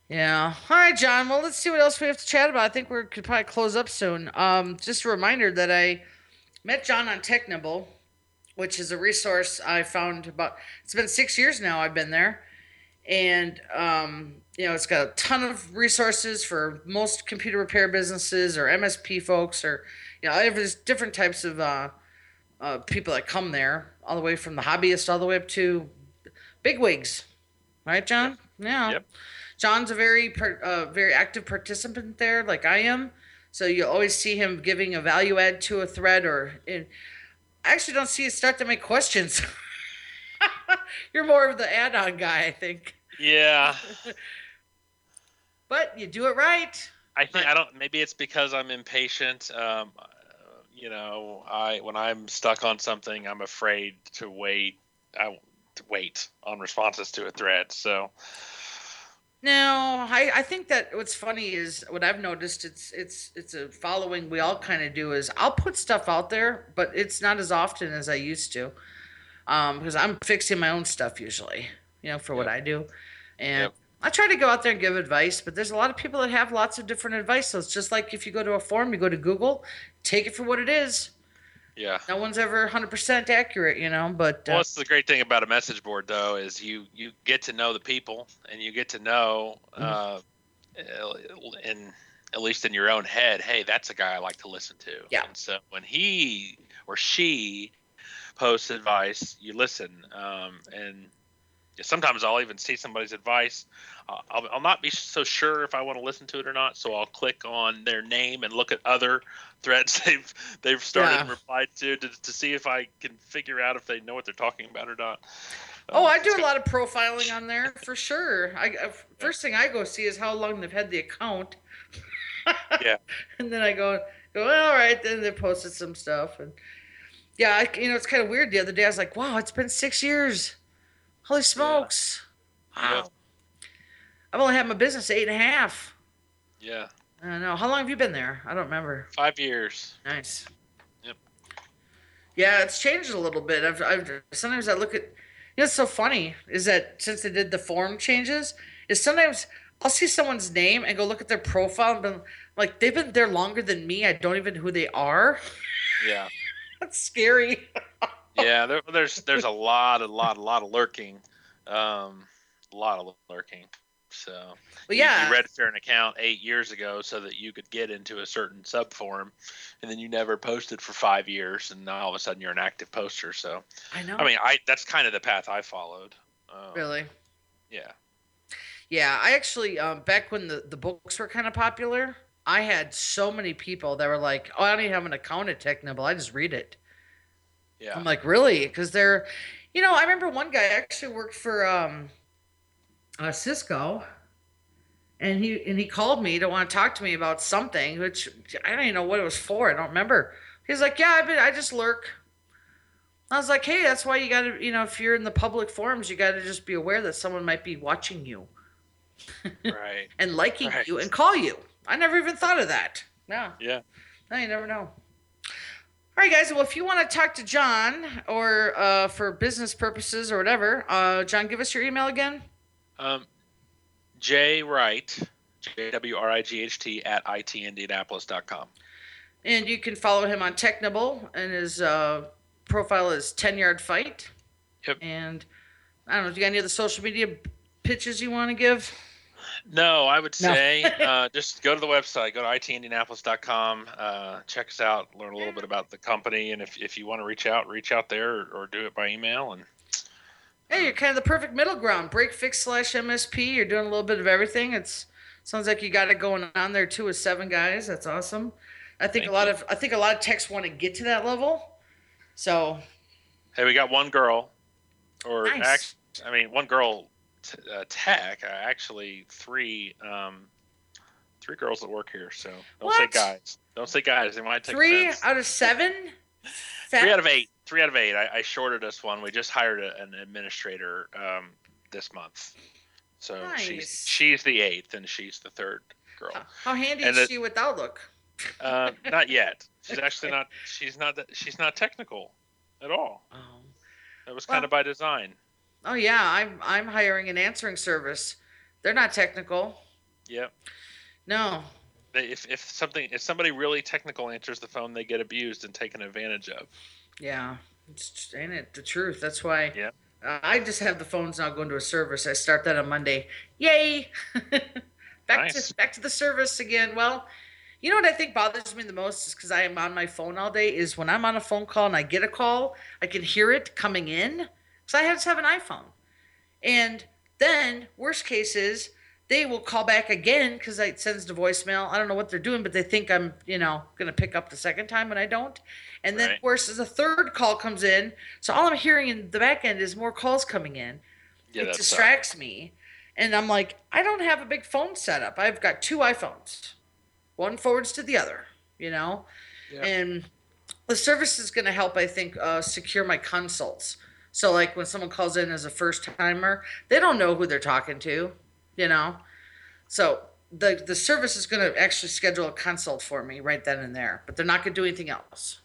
Yeah. All right, Jon. Well, let's see what else we have to chat about. I think we could probably close up soon. Um, just a reminder that I met Jon on Technibble, which is a resource I found about. It's been six years now. I've been there, and um, you know, it's got a ton of resources for most computer repair businesses or MSP folks, or you know, there's different types of uh, uh, people that come there, all the way from the hobbyist all the way up to bigwigs. Right, Jon? Yeah. Yep. Jon's a very uh, very active participant there, like I am. So you always see him giving a value add to a thread, or in, I actually don't see it start to make questions. You're more of the add-on guy, I think. Yeah. But you do it right. I think I don't. Maybe it's because I'm impatient. Um, you know, I when I'm stuck on something, I'm afraid to wait. I to wait on responses to a thread. So No, I, I think that what's funny is what I've noticed. It's it's it's a following we all kind of do is I'll put stuff out there, but it's not as often as I used to, um, because I'm fixing my own stuff usually, you know, for what I do, and Yep. I try to go out there and give advice. But there's a lot of people that have lots of different advice. So it's just like if you go to a forum, you go to Google, take it for what it is. yeah. No one's ever 100% accurate, you know. But uh, Well, what's the great thing about a message board though is you you get to know the people and you get to know, uh, in at least in your own head, hey, that's a guy I like to listen to. Yeah. And so when he or she posts advice, you listen. Um, and sometimes I'll even see somebody's advice. I'll, I'll, I'll not be so sure if I want to listen to it or not, so I'll click on their name and look at other threads they've they've started Yeah. and replied to, to to see if I can figure out if they know what they're talking about or not. Oh, Um, I do a lot of profiling on there for sure. I I- first thing I go see is how long they've had the account. Yeah. And then I go go all right. Then they posted some stuff and yeah, I, you know it's kind of weird. The other day I was like, wow, it's been six years. Holy smokes! Wow. Yeah. I've only had my business eight and a half. Yeah, I don't know. How long have you been there? I don't remember. five years. Nice. Yep. Yeah, it's changed a little bit. I've, I've sometimes I look at. You know, what's so funny is that since they did the form changes, is sometimes I'll see someone's name and go look at their profile and be like, they've been there longer than me. I don't even know who they are. Yeah, That's scary. yeah. There, there's there's a lot, a lot, a lot of lurking, um, a lot of lurking. So you- yeah, you register an account eight years ago so that you could get into a certain sub forum, and then you never posted for five years, and now all of a sudden you're an active poster. So I know. I mean, I that's kind of the path I followed. Um, really. Yeah. Yeah, I actually um, back when the, the books were kind of popular, I had so many people that were like, "Oh, I don't even have an account at Technibble. I just read it." Yeah. I'm like, really? Because they're, you know, I remember one guy actually worked for um, uh, Cisco, and he and he called me to want to talk to me about something, which I don't even know what it was for. I don't remember. He's like, yeah, I've been, I just lurk. I was like, hey, that's why you got to, you know, if you're in the public forums, you got to just be aware that someone might be watching you right. and liking Right. you and call you. I never even thought of that. No, Yeah. no, you never know. All right, guys. Well, if you want to talk to Jon or uh, for business purposes or whatever, uh, Jon, give us your email again. Um, J Wright, J W R I G H T at itindianapolis.com. And you can follow him on Technibble, and his uh, profile is 10 Yard Fight. Yep. And I don't know, do you got any other social media pitches you want to give? No, I would No. say uh, just go to the website, go to itindianapolis.com, uh, check us out, learn a little bit about the company, and if, if you want to reach out, reach out there or, or do it by email. And Hey, you're kind of the perfect middle ground. Break fix slash MSP. You're doing a little bit of everything. It's sounds like you got it going on there too with seven guys. That's awesome. I think Thank a lot you. of I think a lot of techs want to get to that level. So hey, we got one girl, or Nice. act, I mean, one girl t- uh, tech, uh, actually three um, three girls that work here. So don't say guys. Don't say guys. They might take three offense. out of seven. Three out of eight. Three out of eight. I, I shorted us one. We just hired a, an administrator um, this month, so Nice. she's she's the eighth and she's the third girl. How, how handy And is the- she with Outlook? Uh, not yet. She's actually not. She's not. that- She's not technical at all. Oh. That was Well- kind of by design. Oh yeah, I'm I'm hiring an answering service. They're not technical. Yep. No. If if something if somebody really technical answers the phone, they get abused and taken advantage of. Yeah. It's ain't it the truth? That's why. Yeah. Uh, I just have the phones now going to a service. I start that on Monday. Yay! back Nice. to back to the service again. Well, you know what I think bothers me the most is because I am on my phone all day. Is when I'm on a phone call and I get a call, I can hear it coming in because I just have an iPhone. And then worst case is they will call back again because it sends to voicemail. I don't know what they're doing, but they think I'm, you know, gonna pick up the second time when I don't. And then Right. worse is a third call comes in. So all I'm hearing in the back end is more calls coming in. Yeah, it distracts me. And I'm like, I don't have a big phone setup. I've got two iPhones. One forwards to the other, you know? Yeah. And the service is going to help, I think, uh, secure my consults. So, like when someone calls in as a first timer, they don't know who they're talking to, you know? So, the, the service is going to actually schedule a consult for me right then and there, but they're not going to do anything else.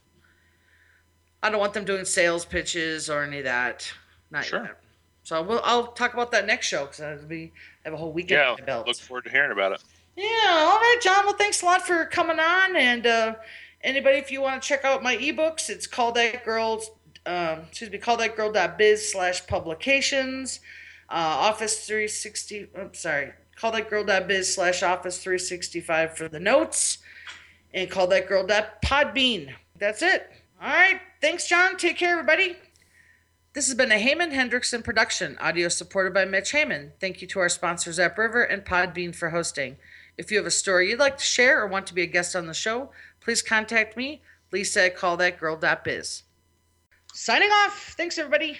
I don't want them doing sales pitches or any of that. Not Sure. yet. So we'll, I'll talk about that next show because I'll be I have a whole weekend Yeah. belt. Look forward to hearing about it. Yeah, all right, Jon. Well, thanks a lot for coming on. And uh, anybody, if you want to check out my ebooks, it's called that girls. Um, excuse me, call that girl.biz slash publications. Uh, Office 360. I'm sorry, call that girl.biz slash Office 365 for the notes, and call that girl.podbean. That's it. All right. Thanks, Jon. Take care, everybody. This has been a Heyman Hendrickson production, audio supported by Mitch Heyman. Thank you to our sponsors AppRiver and Podbean for hosting. If you have a story you'd like to share or want to be a guest on the show, please contact me, Lisa at callthatgirl.biz. Signing off. Thanks, everybody.